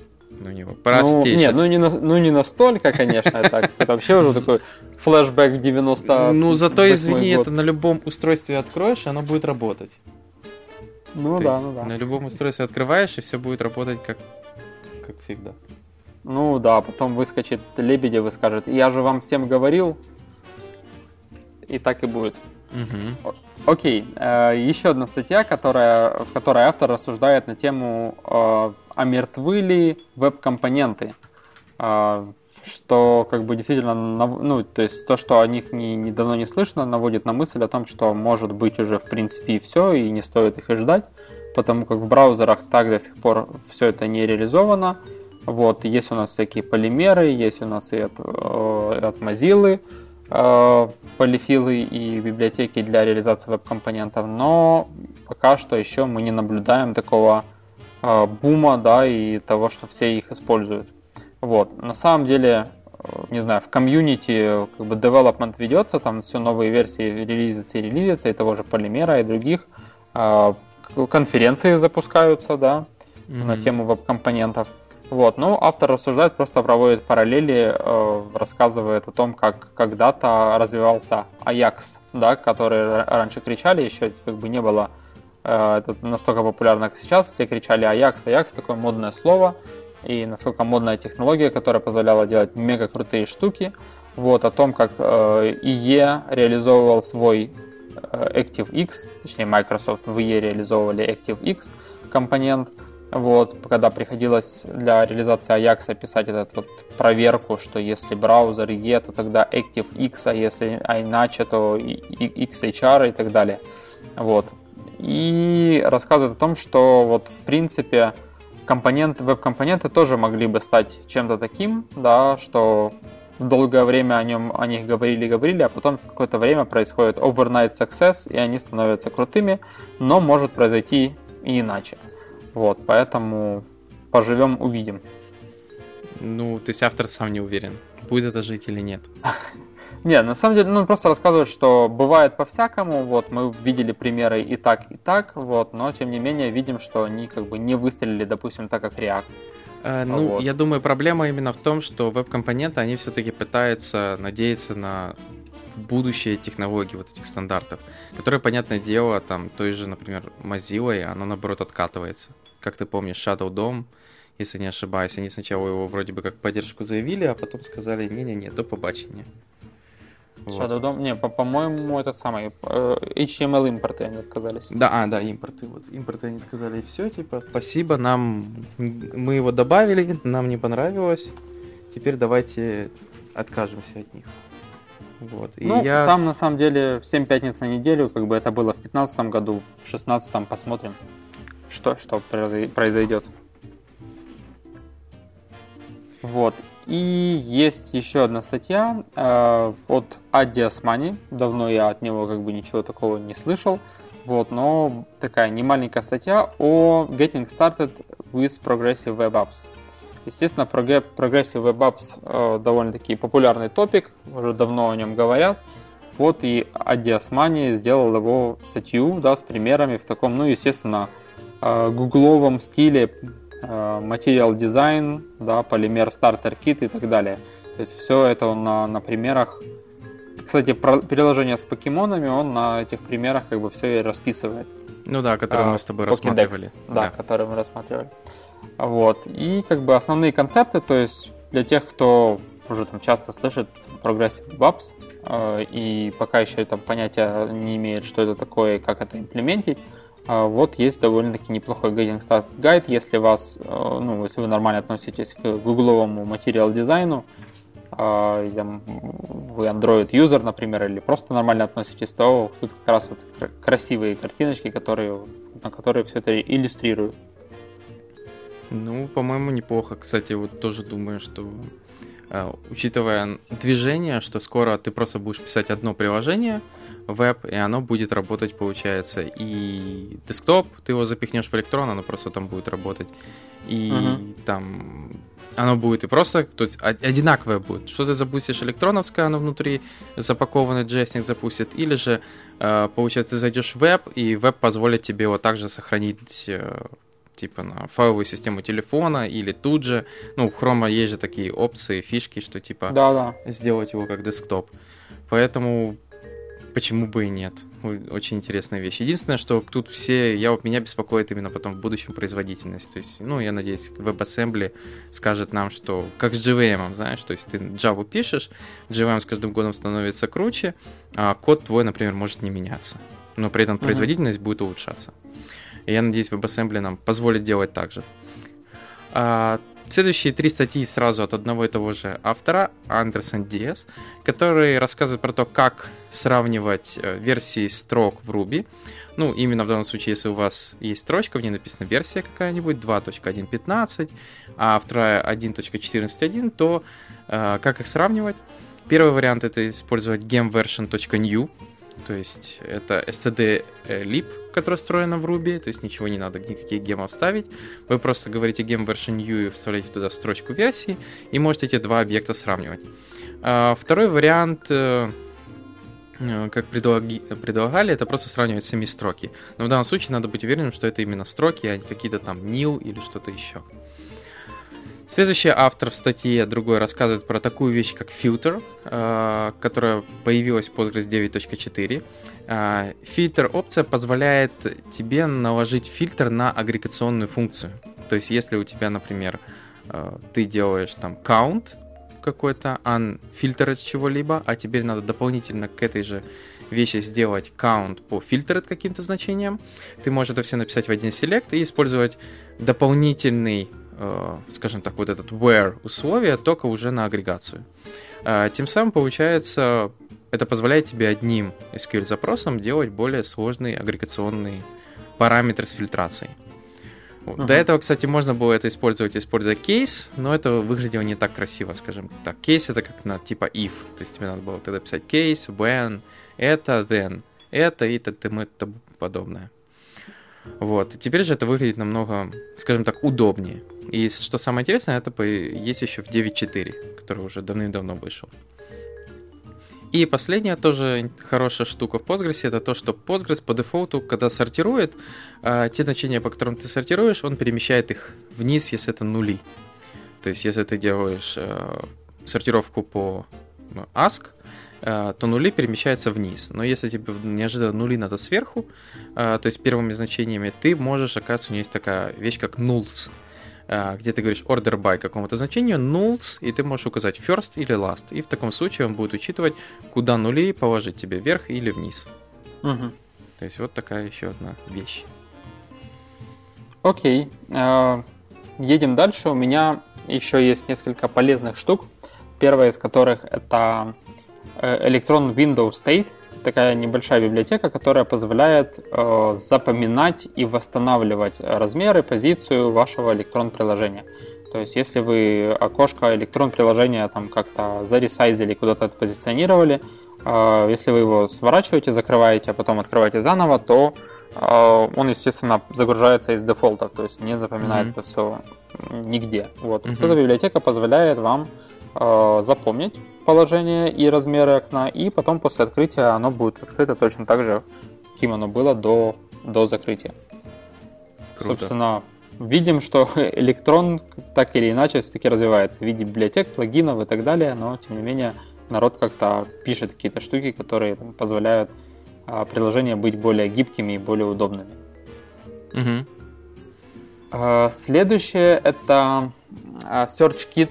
у него. Простейший. Ну, нет, ну не, на, ну не настолько, конечно, это, это вообще уже такой флешбэк 90 Ну зато, извини, год. это на любом устройстве откроешь, оно будет работать. Ну То да, ну да. На любом устройстве открываешь, и все будет работать как, как всегда. Ну да, потом выскочит Лебедев и скажет, я же вам всем говорил, и так и будет. Угу. Окей, э, еще одна статья, которая, в которой автор рассуждает на тему омертвы ли веб-компоненты. Что как бы действительно, ну, то есть то, что о них не, не давно не слышно, наводит на мысль о том, что может быть уже в принципе и все, и не стоит их и ждать, потому как в браузерах так до сих пор все это не реализовано. Вот, есть у нас всякие полимеры, есть у нас и от, э, от Mozilla, э, полифилы и библиотеки для реализации веб-компонентов, но пока что еще мы не наблюдаем такого бума, да, и того, что все их используют. Вот. На самом деле, э, не знаю, в комьюнити как бы development ведется, там все новые версии релизятся и релизятся, и того же Полимера, и других. Конференции запускаются, да, mm-hmm. на тему веб-компонентов. Вот, ну, автор рассуждает, просто проводит параллели, э, рассказывает о том, как когда-то развивался Ajax, да, который раньше кричали, еще как бы не было э, это настолько популярно, как сейчас, все кричали Ajax, Ajax, такое модное слово, и насколько модная технология, которая позволяла делать мега крутые штуки. Вот о том, как э, IE реализовывал свой э, ActiveX, точнее Microsoft в IE реализовывали ActiveX компонент. Вот, когда приходилось для реализации Ajax писать этот вот проверку, что если браузер E, то тогда ActiveX, а если а иначе, то XHR и так далее. Вот. И рассказывает о том, что вот в принципе компоненты, веб-компоненты тоже могли бы стать чем-то таким, да, что долгое время о, нем, о них говорили, говорили, а потом в какое-то время происходит overnight success, и они становятся крутыми, но может произойти и иначе. Вот, поэтому поживем, увидим. Ну, то есть автор сам не уверен, будет это жить или нет. Не, на самом деле, ну, просто рассказывает, что бывает по-всякому, вот, мы видели примеры и так, и так, вот, но, тем не менее, видим, что они, как бы, не выстрелили, допустим, так, как React. Э, ну, вот. я думаю, проблема именно в том, что веб-компоненты, они все-таки пытаются надеяться на будущее технологии вот этих стандартов, которые, понятное дело, там, той же, например, Mozilla, оно, наоборот, откатывается. Как ты помнишь, Shadow DOM, если не ошибаюсь, они сначала его вроде бы как поддержку заявили, а потом сказали, не-не-не, до побачення. Shadow DOM, не, по-моему, этот самый э, HTML импорты они отказались. Да, а, да, импорты, вот, импорты они сказали, и все, типа, спасибо, нам, мы его добавили, нам не понравилось, теперь давайте откажемся от них. Вот. И ну, я... там на самом деле 7 пятниц на неделю, как бы это было в 2015 году, в 2016 посмотрим, что, что произойдет. Вот. И есть еще одна статья э, от Adias Money. Давно я от него как бы ничего такого не слышал. Вот, но такая немаленькая статья о Getting Started with Progressive Web Apps. Естественно, Progressive Web Apps э, довольно-таки популярный топик, уже давно о нем говорят. Вот и Adias Money сделал его статью да, с примерами в таком, ну, естественно, э, гугловом стиле материал дизайн, да, полимер стартер кит и так далее. То есть все это он на, на примерах. Кстати, про приложение с покемонами, он на этих примерах как бы все и расписывает. Ну да, которые а, мы с тобой Pokédex, рассматривали. Да, да, которые мы рассматривали. Вот. И как бы основные концепты, то есть для тех, кто уже там часто слышит Progressive Labs, э, и пока еще там понятия не имеет, что это такое и как это имплементить, э, вот есть довольно-таки неплохой Guiding Start Guide, если вас, э, ну, если вы нормально относитесь к гугловому материал дизайну, вы Android юзер, например, или просто нормально относитесь, то тут как раз вот красивые картиночки, которые, на которые все это иллюстрируют. Ну, по-моему, неплохо. Кстати, вот тоже думаю, что учитывая движение, что скоро ты просто будешь писать одно приложение, веб, и оно будет работать, получается, и десктоп, ты его запихнешь в электрон, оно просто там будет работать, и uh-huh. там оно будет и просто, то есть одинаковое будет. Что ты запустишь электроновское, оно внутри запакованный джесник запустит, или же, э, получается, ты зайдешь в веб, и веб позволит тебе вот также сохранить э, типа на файловую систему телефона или тут же. Ну, у Chrome есть же такие опции, фишки, что типа да, да. сделать его как десктоп. Поэтому почему бы и нет? Очень интересная вещь. Единственное, что тут все, я меня беспокоит именно потом в будущем производительность. То есть, ну, я надеюсь, WebAssembly скажет нам, что как с JVM, знаешь, то есть ты Java пишешь, JVM с каждым годом становится круче, а код твой, например, может не меняться. Но при этом производительность uh-huh. будет улучшаться. И я надеюсь, WebAssembly нам позволит делать так же. А, следующие три статьи сразу от одного и того же автора, Андерсон Диас, который рассказывает про то, как сравнивать э, версии строк в Ruby. Ну, именно в данном случае, если у вас есть строчка, в ней написана версия какая-нибудь 2.1.15, а вторая 1.14.1, то э, как их сравнивать? Первый вариант это использовать gemversion.new, то есть это std lib, которая встроена в Ruby, то есть ничего не надо, никаких гемов ставить. Вы просто говорите gem version new и вставляете туда строчку версии, и можете эти два объекта сравнивать. А, второй вариант, э, э, как предлагали, это просто сравнивать сами строки. Но в данном случае надо быть уверенным, что это именно строки, а не какие-то там nil или что-то еще. Следующий автор в статье другой рассказывает про такую вещь, как фильтр, э, которая появилась в Postgres 9.4. Э, фильтр опция позволяет тебе наложить фильтр на агрегационную функцию. То есть, если у тебя, например, э, ты делаешь там count какой-то, unfiltered чего-либо, а теперь надо дополнительно к этой же вещи сделать count по filtered каким-то значениям, ты можешь это все написать в один select и использовать дополнительный скажем так, вот этот where условия только уже на агрегацию. Э, тем самым получается, это позволяет тебе одним SQL запросом делать более сложный агрегационный параметр с фильтрацией. Uh-huh. До этого, кстати, можно было это использовать, используя кейс, но это выглядело не так красиво, скажем так. Кейс это как на типа if, то есть тебе надо было тогда писать кейс, when, это, then, это и тому подобное. Вот. Теперь же это выглядит намного, скажем так, удобнее. И что самое интересное, это есть еще в 9.4, который уже давным-давно вышел. И последняя тоже хорошая штука в Postgres, это то, что Postgres по дефолту, когда сортирует, э, те значения, по которым ты сортируешь, он перемещает их вниз, если это нули. То есть, если ты делаешь э, сортировку по ну, ask, Э, то нули перемещаются вниз. Но если тебе неожиданно нули надо сверху, то есть первыми значениями, ты можешь, оказывается, у нее есть такая вещь, как nulls, где ты говоришь order by какому-то значению, nulls, и ты можешь указать first или last. И в таком случае он будет учитывать, куда нули положить тебе вверх или вниз. Угу. То есть вот такая еще одна вещь. Окей. Едем дальше. У меня еще есть несколько полезных штук. Первая из которых это Electron э, Windows State, такая небольшая библиотека, которая позволяет э, запоминать и восстанавливать размеры, позицию вашего электрон-приложения. То есть, если вы окошко электрон-приложения там как-то заресайзили, куда-то это позиционировали, э, если вы его сворачиваете, закрываете, а потом открываете заново, то э, он, естественно, загружается из дефолтов, то есть не запоминает mm-hmm. это все нигде. Вот. Mm-hmm. Эта библиотека позволяет вам запомнить положение и размеры окна, и потом после открытия оно будет открыто точно так же, каким оно было до, до закрытия. Круто. Собственно, видим, что электрон так или иначе все-таки развивается в виде библиотек, плагинов и так далее, но тем не менее народ как-то пишет какие-то штуки, которые там, позволяют а, приложения быть более гибкими и более удобными. А, Следующее это а, SearchKit.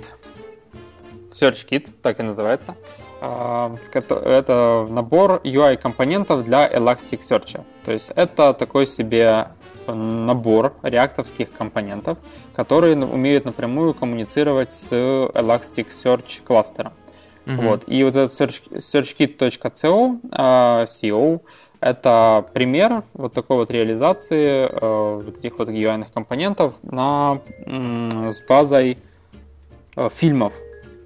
SearchKit, так и называется. А, Это набор UI-компонентов для Elasticsearch. То есть это такой себе набор реактовских компонентов, которые умеют напрямую коммуницировать с Elasticsearch кластером. Мгм. Вот. И вот этот search, searchkit.co, а, CO, это пример вот такой вот реализации э, вот этих вот UI компонентов на, м, с базой фильмов.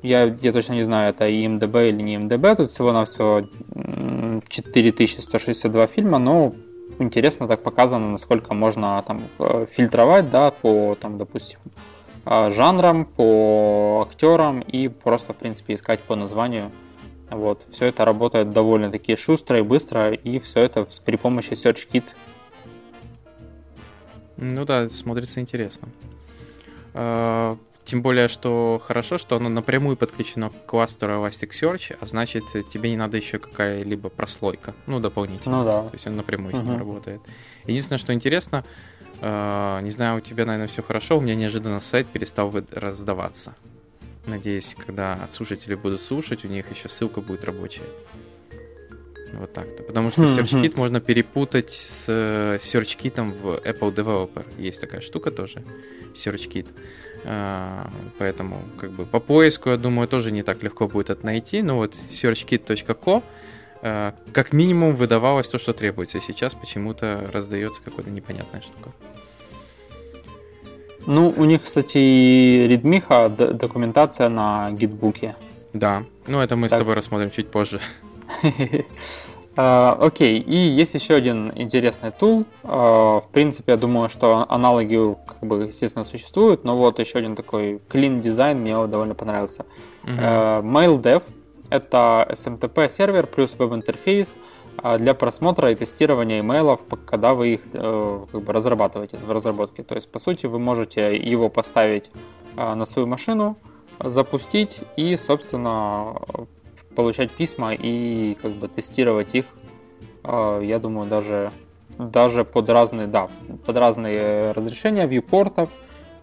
Я, я точно не знаю, это IMDB или не IMDB, тут всего-навсего м, 4162 фильма, но интересно так показано, насколько можно там э, фильтровать, да, по, там, допустим, э, жанрам, по актерам и просто, в принципе, искать по названию. Вот. Все это работает довольно-таки шустро и быстро, и все это при помощи SearchKit. Ну да, смотрится интересно. Тем более, что хорошо, что оно напрямую подключено к кластеру Elasticsearch, а значит, тебе не надо еще какая-либо прослойка, ну, дополнительно. Ну да. То есть он напрямую с ним работает. Единственное, что интересно, а, не знаю, у тебя, наверное, все хорошо, у меня неожиданно сайт перестал раздаваться. Надеюсь, когда слушатели будут слушать, у них еще ссылка будет рабочая. Вот так-то. Потому что. SearchKit можно перепутать с э, SearchKit в Apple Developer. Есть такая штука тоже, SearchKit. Поэтому, как бы, по поиску, я думаю, тоже не так легко будет это найти. Но вот searchkit.co а, как минимум выдавалось то, что требуется. Сейчас почему-то раздается какая-то непонятная штука. Ну, у них, кстати, и редмиха, документация на гитбуке. Да, ну это мы с Так. тобой рассмотрим чуть позже. А, Окей, и есть еще один интересный тул. А, В принципе, я думаю, что аналоги, как бы, естественно, существуют, но вот еще один такой clean дизайн мне довольно понравился. Э, MailDev — это SMTP сервер плюс веб-интерфейс а, для просмотра и тестирования имейлов, когда вы их э, как бы разрабатываете в разработке. То есть, по сути, вы можете его поставить на свою машину, запустить и, собственно, получать письма и как бы тестировать их. а, Я думаю, даже даже под разные, да, под разные разрешения вьюпортов.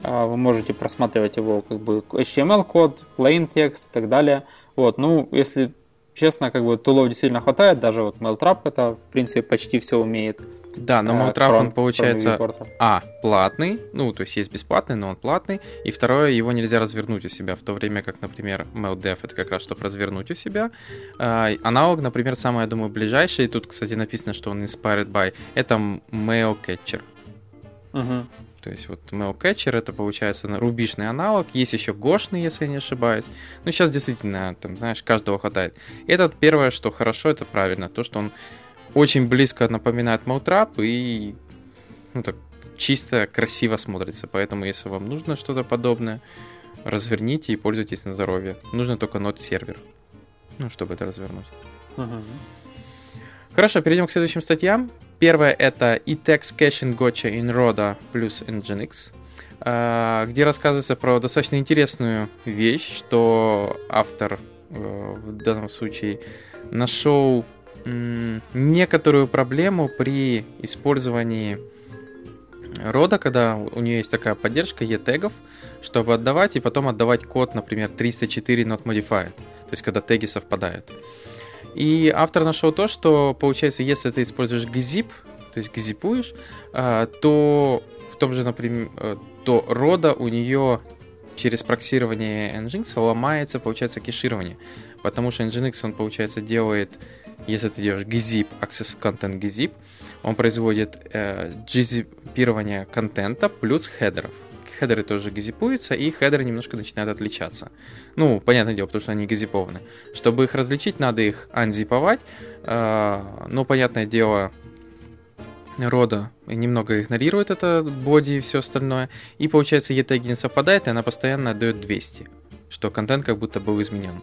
А, Вы можете просматривать его как бы HTML-код, plain текст и так далее. Вот, ну, если честно, как бы тулов действительно хватает, даже вот Mailtrap это, в принципе, почти все умеет. Да, но Motrap, кроме- он получается, а, платный, ну, то есть есть бесплатный, но он платный, и второе, его нельзя развернуть у себя, в то время как, например, MailDev это как раз, чтобы развернуть у себя. А, аналог, например, самый, я думаю, ближайший, тут, кстати, написано, что он inspired by, это Mailcatcher. Мгм. То есть вот Mailcatcher это получается рубишный аналог, есть еще гошный, если я не ошибаюсь. Ну сейчас действительно, там, знаешь, каждого хватает. Этот первое, что хорошо, это правильно, то, что он очень близко напоминает Moutrap и ну, так, чисто красиво смотрится. Поэтому, если вам нужно что-то подобное, разверните и пользуйтесь на здоровье. Нужно только нот сервер, ну, чтобы это развернуть. Мгм. Хорошо, перейдем к следующим статьям. Первая это e-text caching gotcha in Roda плюс Nginx, а, где рассказывается про достаточно интересную вещь, что автор э, в данном случае нашел некоторую проблему при использовании рода, когда у нее есть такая поддержка e-тегов, чтобы отдавать и потом отдавать код, например, 304 not modified, то есть когда теги совпадают. И автор нашел то, что получается, если ты используешь gzip, то есть гзипуешь, а, то в том же, например, э, то рода у нее через проксирование Nginx ломается, получается, кеширование. Потому что Nginx, он, получается, делает, если ты делаешь gzip, access content gzip, он производит э, gzipирование контента плюс хедеров. Хедеры тоже газипуются, и хедеры немножко начинают отличаться. Ну, понятное дело, потому что они газипованы. Чтобы их различить, надо их анзиповать. э, но, понятное дело, рода немного игнорирует это боди и все остальное. И получается, e не совпадает, и она постоянно отдает 200, что контент как будто был изменен.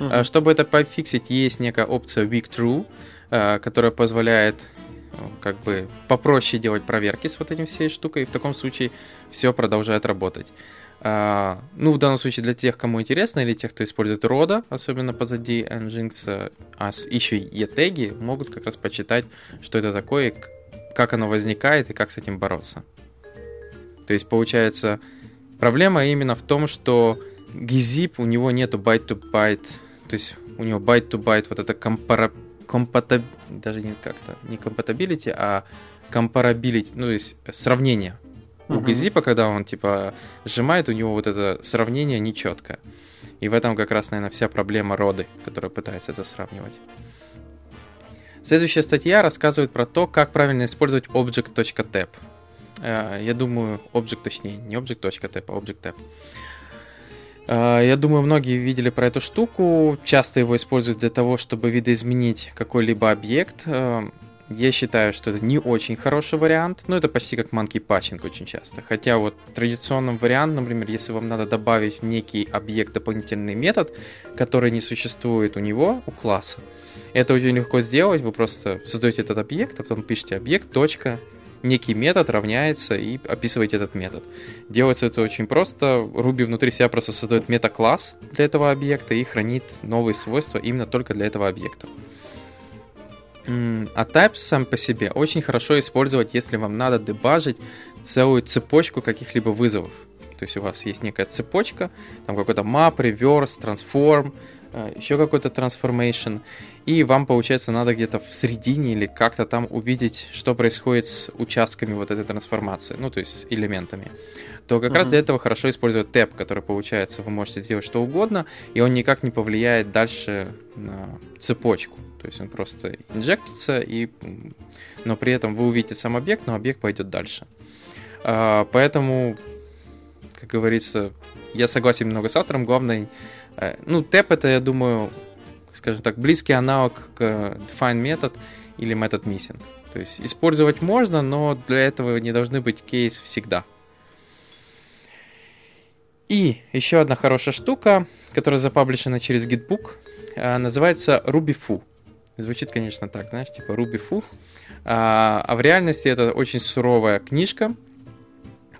А, Чтобы это пофиксить, есть некая опция Weak True, а, которая позволяет как бы попроще делать проверки с вот этим всей штукой, и в таком случае все продолжает работать. А, ну, в данном случае для тех, кому интересно, или тех, кто использует рода, особенно позади Nginx, а еще и e-теги, могут как раз почитать, что это такое, как оно возникает и как с этим бороться. То есть, получается, проблема именно в том, что gzip у него нету byte-to-byte, то есть у него byte-to-byte вот это компара... компатаб... даже не как-то, не compatibility, а comparability, ну, то есть сравнение. Uh-huh. У gzip, когда он, типа, сжимает, у него вот это сравнение нечеткое. И в этом как раз, наверное, вся проблема роды, которая пытается это сравнивать. Следующая статья рассказывает про то, как правильно использовать object.tap. Э, я думаю, object, точнее, не object.tap, а object.tap. А, я думаю, многие видели про эту штуку. Часто его используют для того, чтобы видоизменить какой-либо объект. А, я считаю, что это не очень хороший вариант, но это почти как monkey patching очень часто. Хотя вот традиционный вариант, например, если вам надо добавить в некий объект дополнительный метод, который не существует у него, у класса, это очень легко сделать. Вы просто создаете этот объект, а потом пишете объект, точка, некий метод равняется и описываете этот метод. Делается это очень просто. Ruby внутри себя просто создает мета-класс для этого объекта и хранит новые свойства именно только для этого объекта. А type сам по себе очень хорошо использовать, если вам надо дебажить целую цепочку каких-либо вызовов. То есть у вас есть некая цепочка, там какой-то map, reverse, transform, еще какой-то transformation, и вам, получается, надо где-то в середине или как-то там увидеть, что происходит с участками вот этой трансформации, ну, то есть с элементами, то как uh-huh. раз для этого хорошо использовать тэп, который, получается, вы можете сделать что угодно, и он никак не повлияет дальше на цепочку. То есть он просто инжектится, и... но при этом вы увидите сам объект, но объект пойдет дальше. А, поэтому, как говорится, я согласен много с автором, главное, ну, тэп это, я думаю, скажем так, близкий аналог к define метод или метод missing. То есть использовать можно, но для этого не должны быть кейс всегда. И еще одна хорошая штука, которая запаблишена через Gitbook, а, называется RubyFu. Звучит, конечно, так, знаешь, типа RubyFu. А, а в реальности это очень суровая книжка,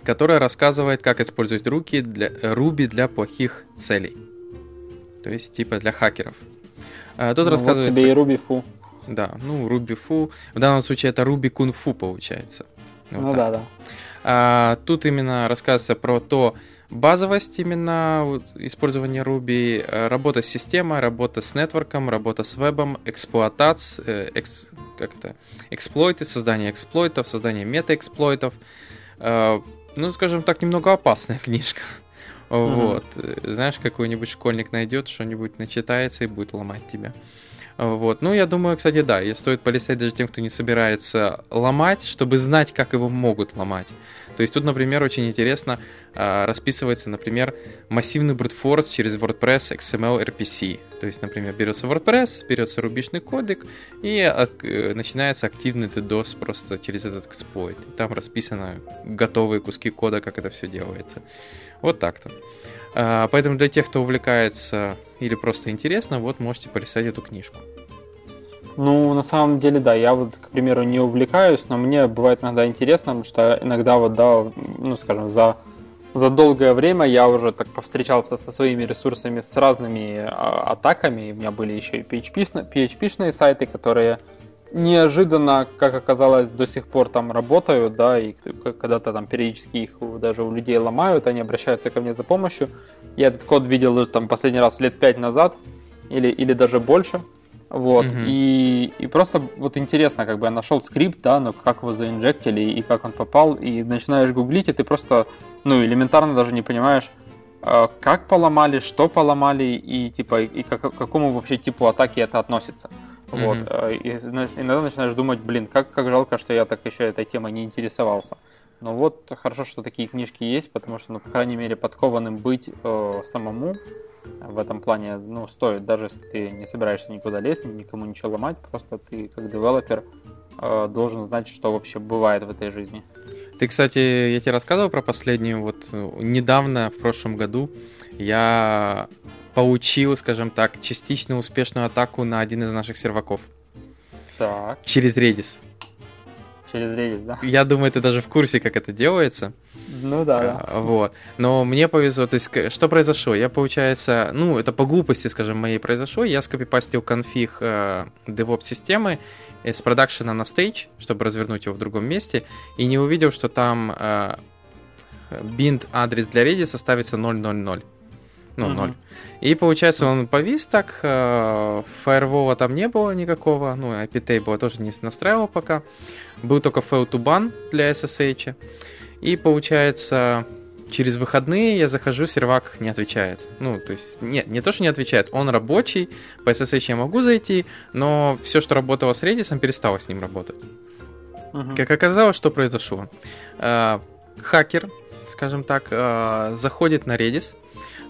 которая рассказывает, как использовать руки для, Ruby для плохих целей. То есть, типа для хакеров. А, тут ну, рассказывается... Вот тебе и Руби Фу. Да, ну, Руби Фу. В данном случае это Руби Кун Фу получается. Вот ну так. да, да. А, тут именно рассказывается про то, базовость именно использования Ruby, э, работа с системой, работа с нетворком, работа с вебом, эксплуатация, э, экс, как это, эксплойты, создание эксплойтов, создание мета-эксплойтов. Э, ну, скажем так, немного опасная книжка. Вот. Mm-hmm. Знаешь, какой-нибудь школьник найдет, что-нибудь начитается и будет ломать тебя. Вот. Ну, я думаю, кстати, да, и стоит полистать даже тем, кто не собирается ломать, чтобы знать, как его могут ломать. То есть тут, например, очень интересно э, расписывается, например, массивный брутфорс через WordPress XML RPC. То есть, например, берется WordPress, берется рубишный кодек и от, э, начинается активный DDoS просто через этот эксплойт. Там расписаны готовые куски кода, как это все делается. Вот так-то. А, поэтому для тех, кто увлекается или просто интересно, вот можете полистать эту книжку. Ну, на самом деле, да, я вот, к примеру, не увлекаюсь, но мне бывает иногда интересно, потому что иногда вот, да, ну, скажем, за, за долгое время я уже так повстречался со своими ресурсами с разными а, атаками, у меня были еще и PHP, PHP-шные сайты, которые неожиданно, как оказалось, до сих пор там работают, да, и когда-то там периодически их даже у людей ломают, они обращаются ко мне за помощью. Я этот код видел там последний раз лет пять назад или, или даже больше. Вот, mm-hmm. и, и просто вот интересно, как бы я нашел скрипт, да, но как его заинжектили и как он попал, и начинаешь гуглить, и ты просто, ну, элементарно даже не понимаешь, э, как поломали, что поломали, и типа, и к какому вообще типу атаки это относится. Mm-hmm. Вот. Э, и иногда начинаешь думать, блин, как, как жалко, что я так еще этой темой не интересовался. Ну вот, хорошо, что такие книжки есть, потому что, ну, по крайней мере, подкованным быть э, самому в этом плане, ну, стоит, даже если ты не собираешься никуда лезть, никому ничего ломать, просто ты как девелопер э, должен знать, что вообще бывает в этой жизни. Ты, кстати, я тебе рассказывал про последнюю, вот недавно, в прошлом году, я получил, скажем так, частично успешную атаку на один из наших серваков. Так. Через Redis. через Redis, да? Я думаю, ты даже в курсе, как это делается. Ну да. А, Вот. Но мне повезло. То есть, что произошло? Я, получается, ну, это по глупости, скажем, моей произошло. Я скопипастил конфиг э, DevOps-системы с продакшена на стейдж, чтобы развернуть его в другом месте, и не увидел, что там э, bind адрес для Redis ставится 000. Ну. 0. И получается, он повис так, э, фаервола там не было никакого, ну, IP table тоже не настраивал пока. Был только fail to ban для SSH. И получается, через выходные я захожу, сервак не отвечает. Ну, то есть, нет, не то, что не отвечает, он рабочий, по SSH я могу зайти, но все, что работало с Redis, перестало с ним работать. Мгм. Как оказалось, что произошло? Э, Хакер, скажем так, э, заходит на Redis,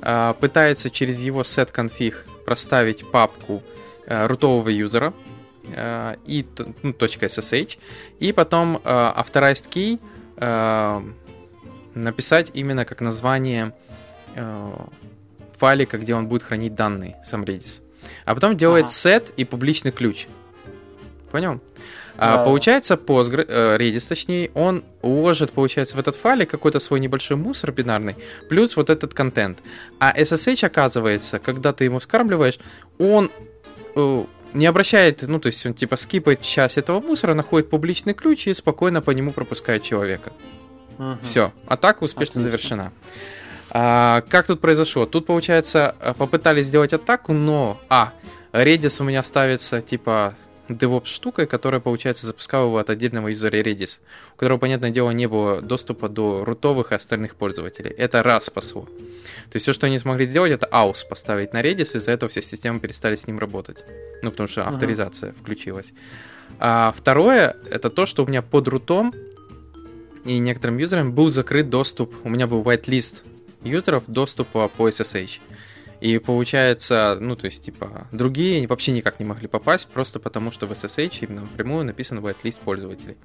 пытается через его set config проставить папку э, рутового юзера э, и ну, .ssh, и потом э, authorized key написать именно как название файлика, где он будет хранить данные, сам Redis. А потом делает Ага. set и публичный ключ. Понял? А, Да. получается, Postgre, э, Redis, точнее, он уложит, получается, в этот файлик какой-то свой небольшой мусор бинарный, плюс вот этот контент. А SSH, оказывается, когда ты ему скармливаешь, он э, не обращает, ну, то есть он типа скипает часть этого мусора, находит публичный ключ и спокойно по нему пропускает человека. Мгм. Все, атака успешно Отлично. завершена. А, как тут произошло? Тут, получается, э, попытались сделать атаку, но... А, Redis у меня ставится, типа, DevOps штукой, которая, получается, запускала его от отдельного юзера Redis, у которого, понятное дело, не было доступа до рутовых и остальных пользователей. Это раз спасло. То есть все, что они смогли сделать, это AUS поставить на Redis, и из-за этого все системы перестали с ним работать. Ну, потому что авторизация включилась. А второе, это то, что у меня под рутом и некоторым юзерам был закрыт доступ, у меня был whitelist юзеров доступа по SSH. И получается, ну, то есть, типа, другие вообще никак не могли попасть, просто потому что в SSH именно напрямую написан whitelist пользователей.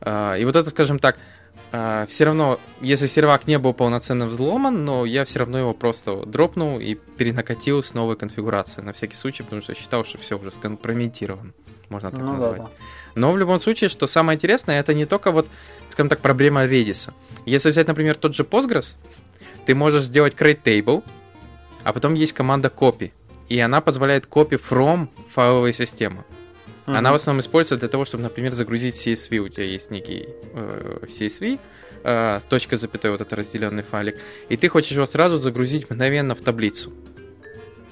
А, И вот это, скажем так, все равно, если сервак не был полноценно взломан, но я все равно его просто дропнул и перенакатил с новой конфигурацией на всякий случай, потому что считал, что все уже скомпрометировано, можно так Ну да, назвать. да. Но в любом случае, что самое интересное, это не только вот, скажем так, проблема Redis. Если взять, например, тот же Postgres, ты можешь сделать create table, а потом есть команда copy, и она позволяет copy from файловой системы. Она в основном используется для того, чтобы, например, загрузить CSV. У тебя есть некий э, CSV, э, точка запятой, вот это разделенный файлик, и ты хочешь его сразу загрузить мгновенно в таблицу.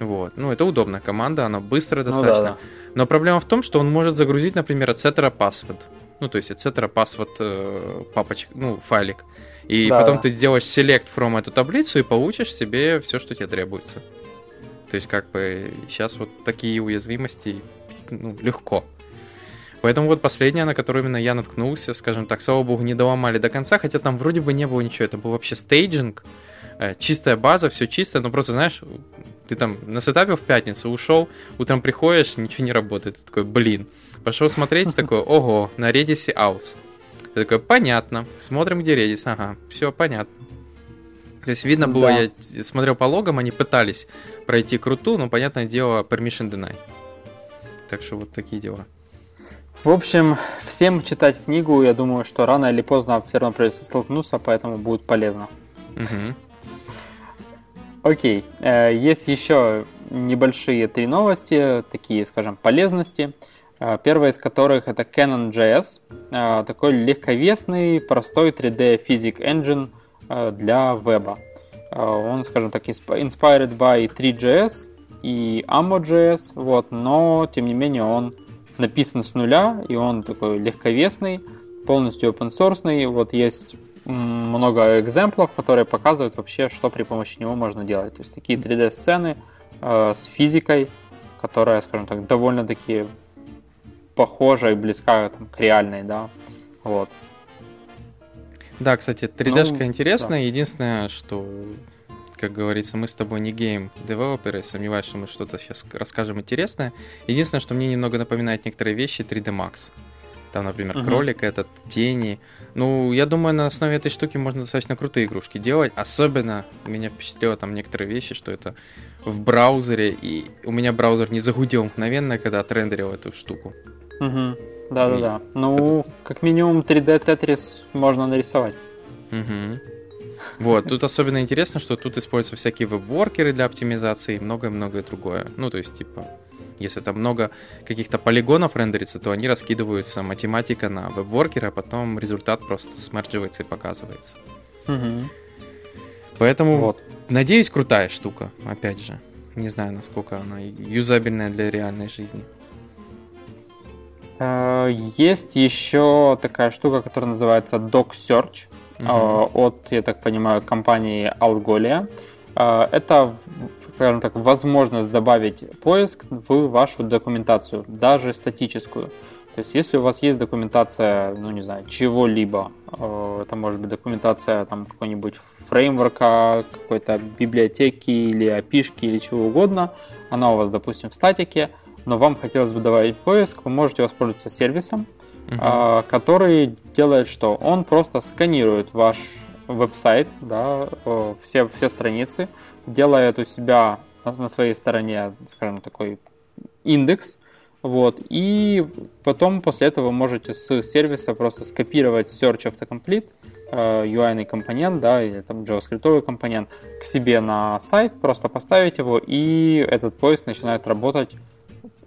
Вот. Ну, это удобная команда, она быстрая Ну да, достаточно. да. Но проблема в том, что он может загрузить, например, etc password. Ну, то есть etc password э, папочка, ну, файлик. И Да, потом ты сделаешь select from эту таблицу и получишь себе все, что тебе требуется. То есть, как бы, сейчас вот такие уязвимости ну, легко. Поэтому вот последняя, на которую именно я наткнулся, скажем так, слава богу, не доломали до конца, хотя там вроде бы не было ничего, это был вообще стейджинг, э, чистая база, все чисто, но просто, знаешь, ты там на сетапе в пятницу ушел, утром приходишь, ничего не работает, ты такой, блин, пошел смотреть, такой, ого, на Redis аус. Ты такой, понятно, смотрим, где Redis, ага, все понятно. То есть видно было, Да. я смотрел по логам, они пытались пройти круту, но, понятное дело, permission deny. Так что вот такие дела. В общем, всем читать книгу, я думаю, что рано или поздно все равно придется столкнуться, поэтому будет полезно. Мгм. Окей, э, есть еще небольшие три новости, такие, скажем, полезности. Э, Первая из которых это Canon.js, э, такой легковесный, простой 3D Physics Engine э, для веба. Он, скажем так, insp- inspired by 3JS и Ammo.js, вот, но, тем не менее, он написан с нуля, и он такой легковесный, полностью open source. Вот есть много example ов, которые показывают вообще, что при помощи него можно делать. То есть такие 3D-сцены э, с физикой, которая, скажем так, довольно-таки похожа и близка там, к реальной, да. Вот. Да, кстати, 3D-шка Ну, интересная. Единственное, что, как говорится, мы с тобой не гейм-девелоперы, сомневаюсь, что мы что-то сейчас расскажем интересное. Единственное, что мне немного напоминает некоторые вещи 3D Max. Там, например, Мгм. кролик этот, тени. Ну, я думаю, на основе этой штуки можно достаточно крутые игрушки делать. Особенно меня впечатлило там некоторые вещи, что это в браузере, и у меня браузер не загудел мгновенно, когда отрендерил эту штуку. Мгм. Да-да-да. Ну, как минимум 3D Tetris можно нарисовать. Угу. Вот, тут особенно интересно, что тут используются всякие веб-воркеры для оптимизации и многое-многое другое. Ну, то есть, типа, если там много каких-то полигонов рендерится, то они раскидываются математика на веб-воркеры, а потом результат просто смердживается и показывается. Угу. Поэтому, вот. надеюсь, крутая штука, опять же. Не знаю, насколько она юзабельная для реальной жизни. Э, есть еще такая штука, которая называется Doc Search угу. от, я так понимаю, компании Algolia. Э, это, скажем так, возможность добавить поиск в вашу документацию, даже статическую. То есть, если у вас есть документация, ну не знаю, чего-либо, это может быть документация там какой-нибудь фреймворка, какой-то библиотеки или опишки или чего угодно, она у вас, допустим, в статике, но вам хотелось бы добавить поиск, вы можете воспользоваться сервисом, uh-huh. который делает что? Он просто сканирует ваш веб-сайт, да, все, все страницы, делает у себя на своей стороне, скажем, такой индекс, вот, и потом после этого вы можете с сервиса просто скопировать Search Autocomplete, UI компонент, да, или там JavaScript компонент к себе на сайт, просто поставить его, и этот поиск начинает работать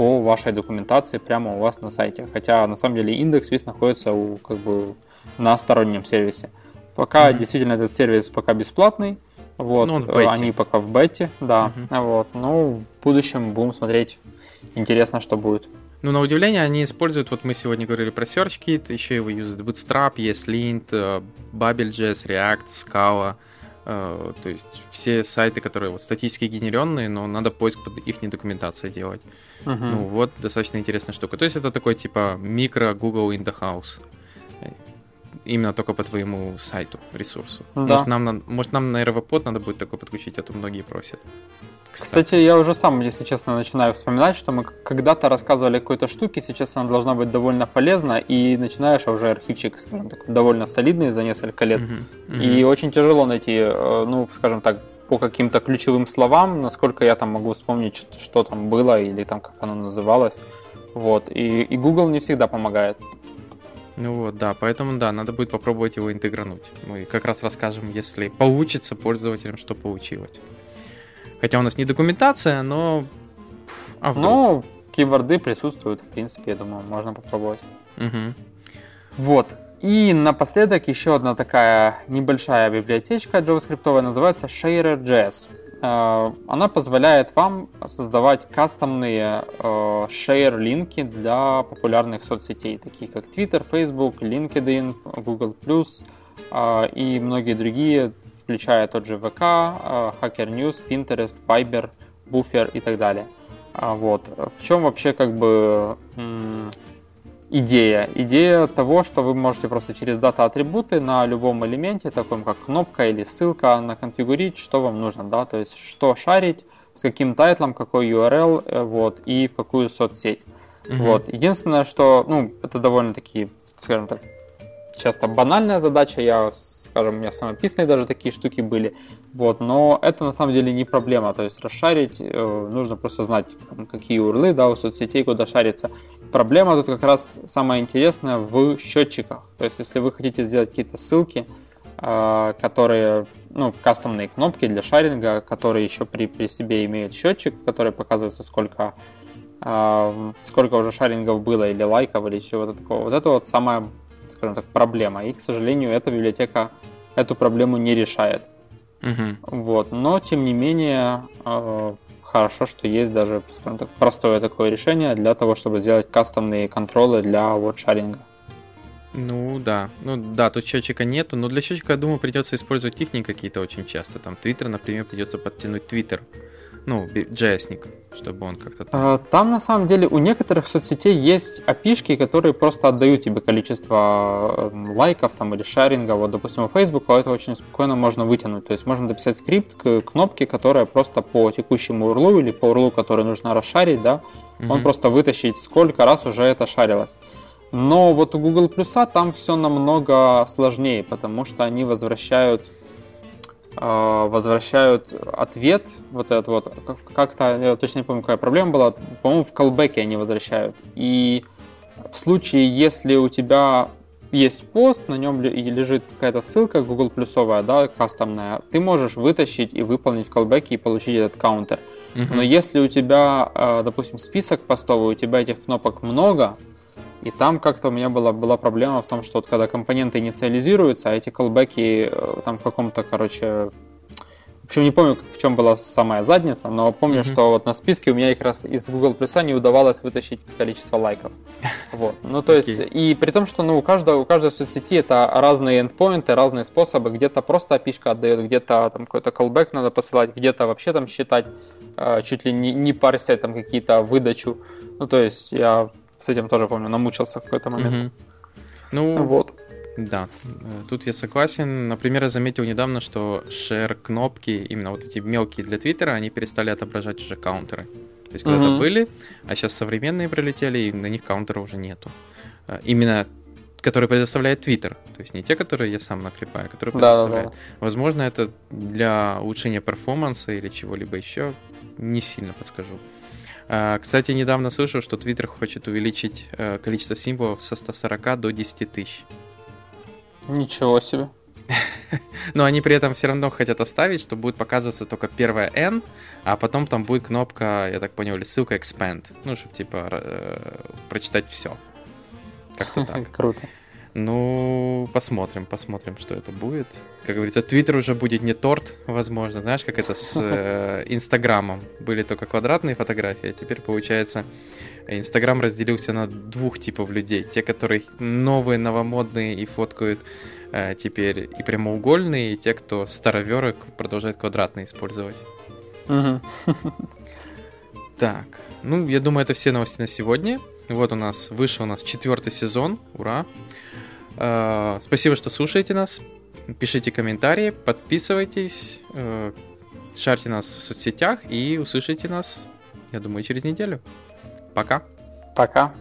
по вашей документации прямо у вас на сайте. Хотя на самом деле индекс весь находится у, как бы, на стороннем сервисе. Пока mm-hmm. действительно этот сервис пока бесплатный, вот, ну, они пока в бете, да, mm-hmm. вот, но в будущем будем смотреть, интересно, что будет. Ну, на удивление, они используют, вот мы сегодня говорили про SearchKit, еще его юзают Bootstrap, ESLint, э, Bubble.js, React, Scala, то есть все сайты, которые вот статически генеренные, но надо поиск под их документацией делать. Uh-huh. Ну, вот достаточно интересная штука. То есть это такой типа микро Google in the house. Именно только по твоему сайту, ресурсу. Да. Может, нам, может, нам на RVPod надо будет такой подключить, а то многие просят. Кстати. Кстати, я уже сам, если честно, начинаю вспоминать, что мы когда-то рассказывали о какой-то штуке, сейчас она должна быть довольно полезна, и начинаешь, а уже архивчик, скажем так, довольно солидный за несколько лет. Uh-huh, uh-huh. И очень тяжело найти, э, ну, скажем так, по каким-то ключевым словам, насколько я там могу вспомнить, что, что там было или там как оно называлось. Вот. И, и Google не всегда помогает. Ну вот, да, поэтому да, надо будет попробовать его интегрануть. Мы как раз расскажем, если получится пользователям, что получилось. Хотя у нас не документация, но... А ну, кейворды присутствуют, в принципе, я думаю, можно попробовать. Угу. Вот. И напоследок еще одна такая небольшая библиотечка JavaScript называется Sharer.js. Э, она позволяет вам создавать кастомные э, share-линки для популярных соцсетей, таких как Twitter, Facebook, LinkedIn, Google+, э, и многие другие, включая тот же VK, Hacker News, Pinterest, Viber, Buffer и так далее. Вот. В чем вообще как бы идея. Идея того, что вы можете просто через дата-атрибуты на любом элементе, таком как кнопка или ссылка, наконфигурить, что вам нужно, да, то есть что шарить, с каким тайтлом, какой URL, э, вот, и в какую соцсеть. Угу. Вот. Единственное, что, ну, это довольно-таки, скажем так, часто банальная задача, я, скажем, у меня самописные даже такие штуки были, вот, но это на самом деле не проблема, то есть расшарить, э, нужно просто знать, какие урлы, да, у соцсетей, куда шариться. Проблема тут как раз самая интересная в счетчиках, то есть если вы хотите сделать какие-то ссылки, э, которые, ну, кастомные кнопки для шаринга, которые еще при, при себе имеют счетчик, в который показывается, сколько э, сколько уже шарингов было, или лайков, или чего-то такого. Вот это вот самая скажем так, проблема. И, к сожалению, эта библиотека эту проблему не решает. Угу. Вот. Но, тем не менее, э, хорошо, что есть даже, скажем так, простое такое решение для того, чтобы сделать кастомные контролы для вот-шаринга. Ну да, ну да, тут счетчика нету, но для счетчика, я думаю, придется использовать техники какие-то очень часто. Там Twitter, например, придется подтянуть Twitter ну, JS-ник, чтобы он как-то... А, там, на самом деле, у некоторых соцсетей есть api которые просто отдают тебе количество лайков там или шаринга. Вот, допустим, у Facebook это очень спокойно можно вытянуть. То есть можно дописать скрипт к кнопке, которая просто по текущему URL или по URL, который нужно расшарить, да, mm-hmm. он просто вытащить, сколько раз уже это шарилось. Но вот у Google Plus там все намного сложнее, потому что они возвращают возвращают ответ, вот этот вот, как-то, я точно не помню, какая проблема была, по-моему, в колбеке они возвращают. И в случае, если у тебя есть пост, на нем лежит какая-то ссылка Google плюсовая, да, кастомная, ты можешь вытащить и выполнить callback и получить этот каунтер. Uh-huh. Но если у тебя, э, допустим, список постовый, у тебя этих кнопок много, и там как-то у меня была, была проблема в том, что вот когда компоненты инициализируются, а эти колбеки э, там в каком-то, короче, общем, не помню, в чем была самая задница, но помню, mm-hmm. что вот на списке у меня как раз из Google Plus не удавалось вытащить количество лайков. Вот. Ну, то есть, okay. и при том, что ну, у, каждого, у каждой соцсети это разные эндпоинты, разные способы. Где-то просто api отдает, где-то там какой-то callback надо посылать, где-то вообще там считать, э, чуть ли не, не парся там какие-то выдачу. Ну, то есть, я с этим тоже, помню, намучился в какой-то момент. Mm-hmm. Ну, вот. Да, тут я согласен. Например, я заметил недавно, что share кнопки, именно вот эти мелкие для Твиттера, они перестали отображать уже каунтеры. То есть когда-то mm-hmm. были, а сейчас современные прилетели, и на них каунтера уже нету. Э, именно которые предоставляет Twitter. То есть не те, которые я сам наклепаю, а которые предоставляет. Да, да, да. Возможно, это для улучшения перформанса или чего-либо еще. Не сильно подскажу. А, кстати, недавно слышал, что Twitter хочет увеличить э, количество символов со 140 до 10 тысяч. Ничего себе. Но они при этом все равно хотят оставить, что будет показываться только первая N, а потом там будет кнопка, я так понял, или ссылка expand. Ну, чтобы типа э, прочитать все. Как-то так. Круто. Ну, посмотрим, посмотрим, что это будет. Как говорится, Твиттер уже будет не торт, возможно. Знаешь, как это с э, Инстаграмом. Были только квадратные фотографии, а теперь получается Инстаграм разделился на двух типов людей. Те, которые новые, новомодные и фоткают э, теперь и прямоугольные, и те, кто староверы продолжает квадратные использовать. Так, ну, я думаю, это все новости на сегодня. Вот у нас вышел у нас четвертый сезон. Ура! Э, спасибо, что слушаете нас. Пишите комментарии, подписывайтесь, э, шарьте нас в соцсетях и услышите нас, я думаю, через неделю. Пока. Пока.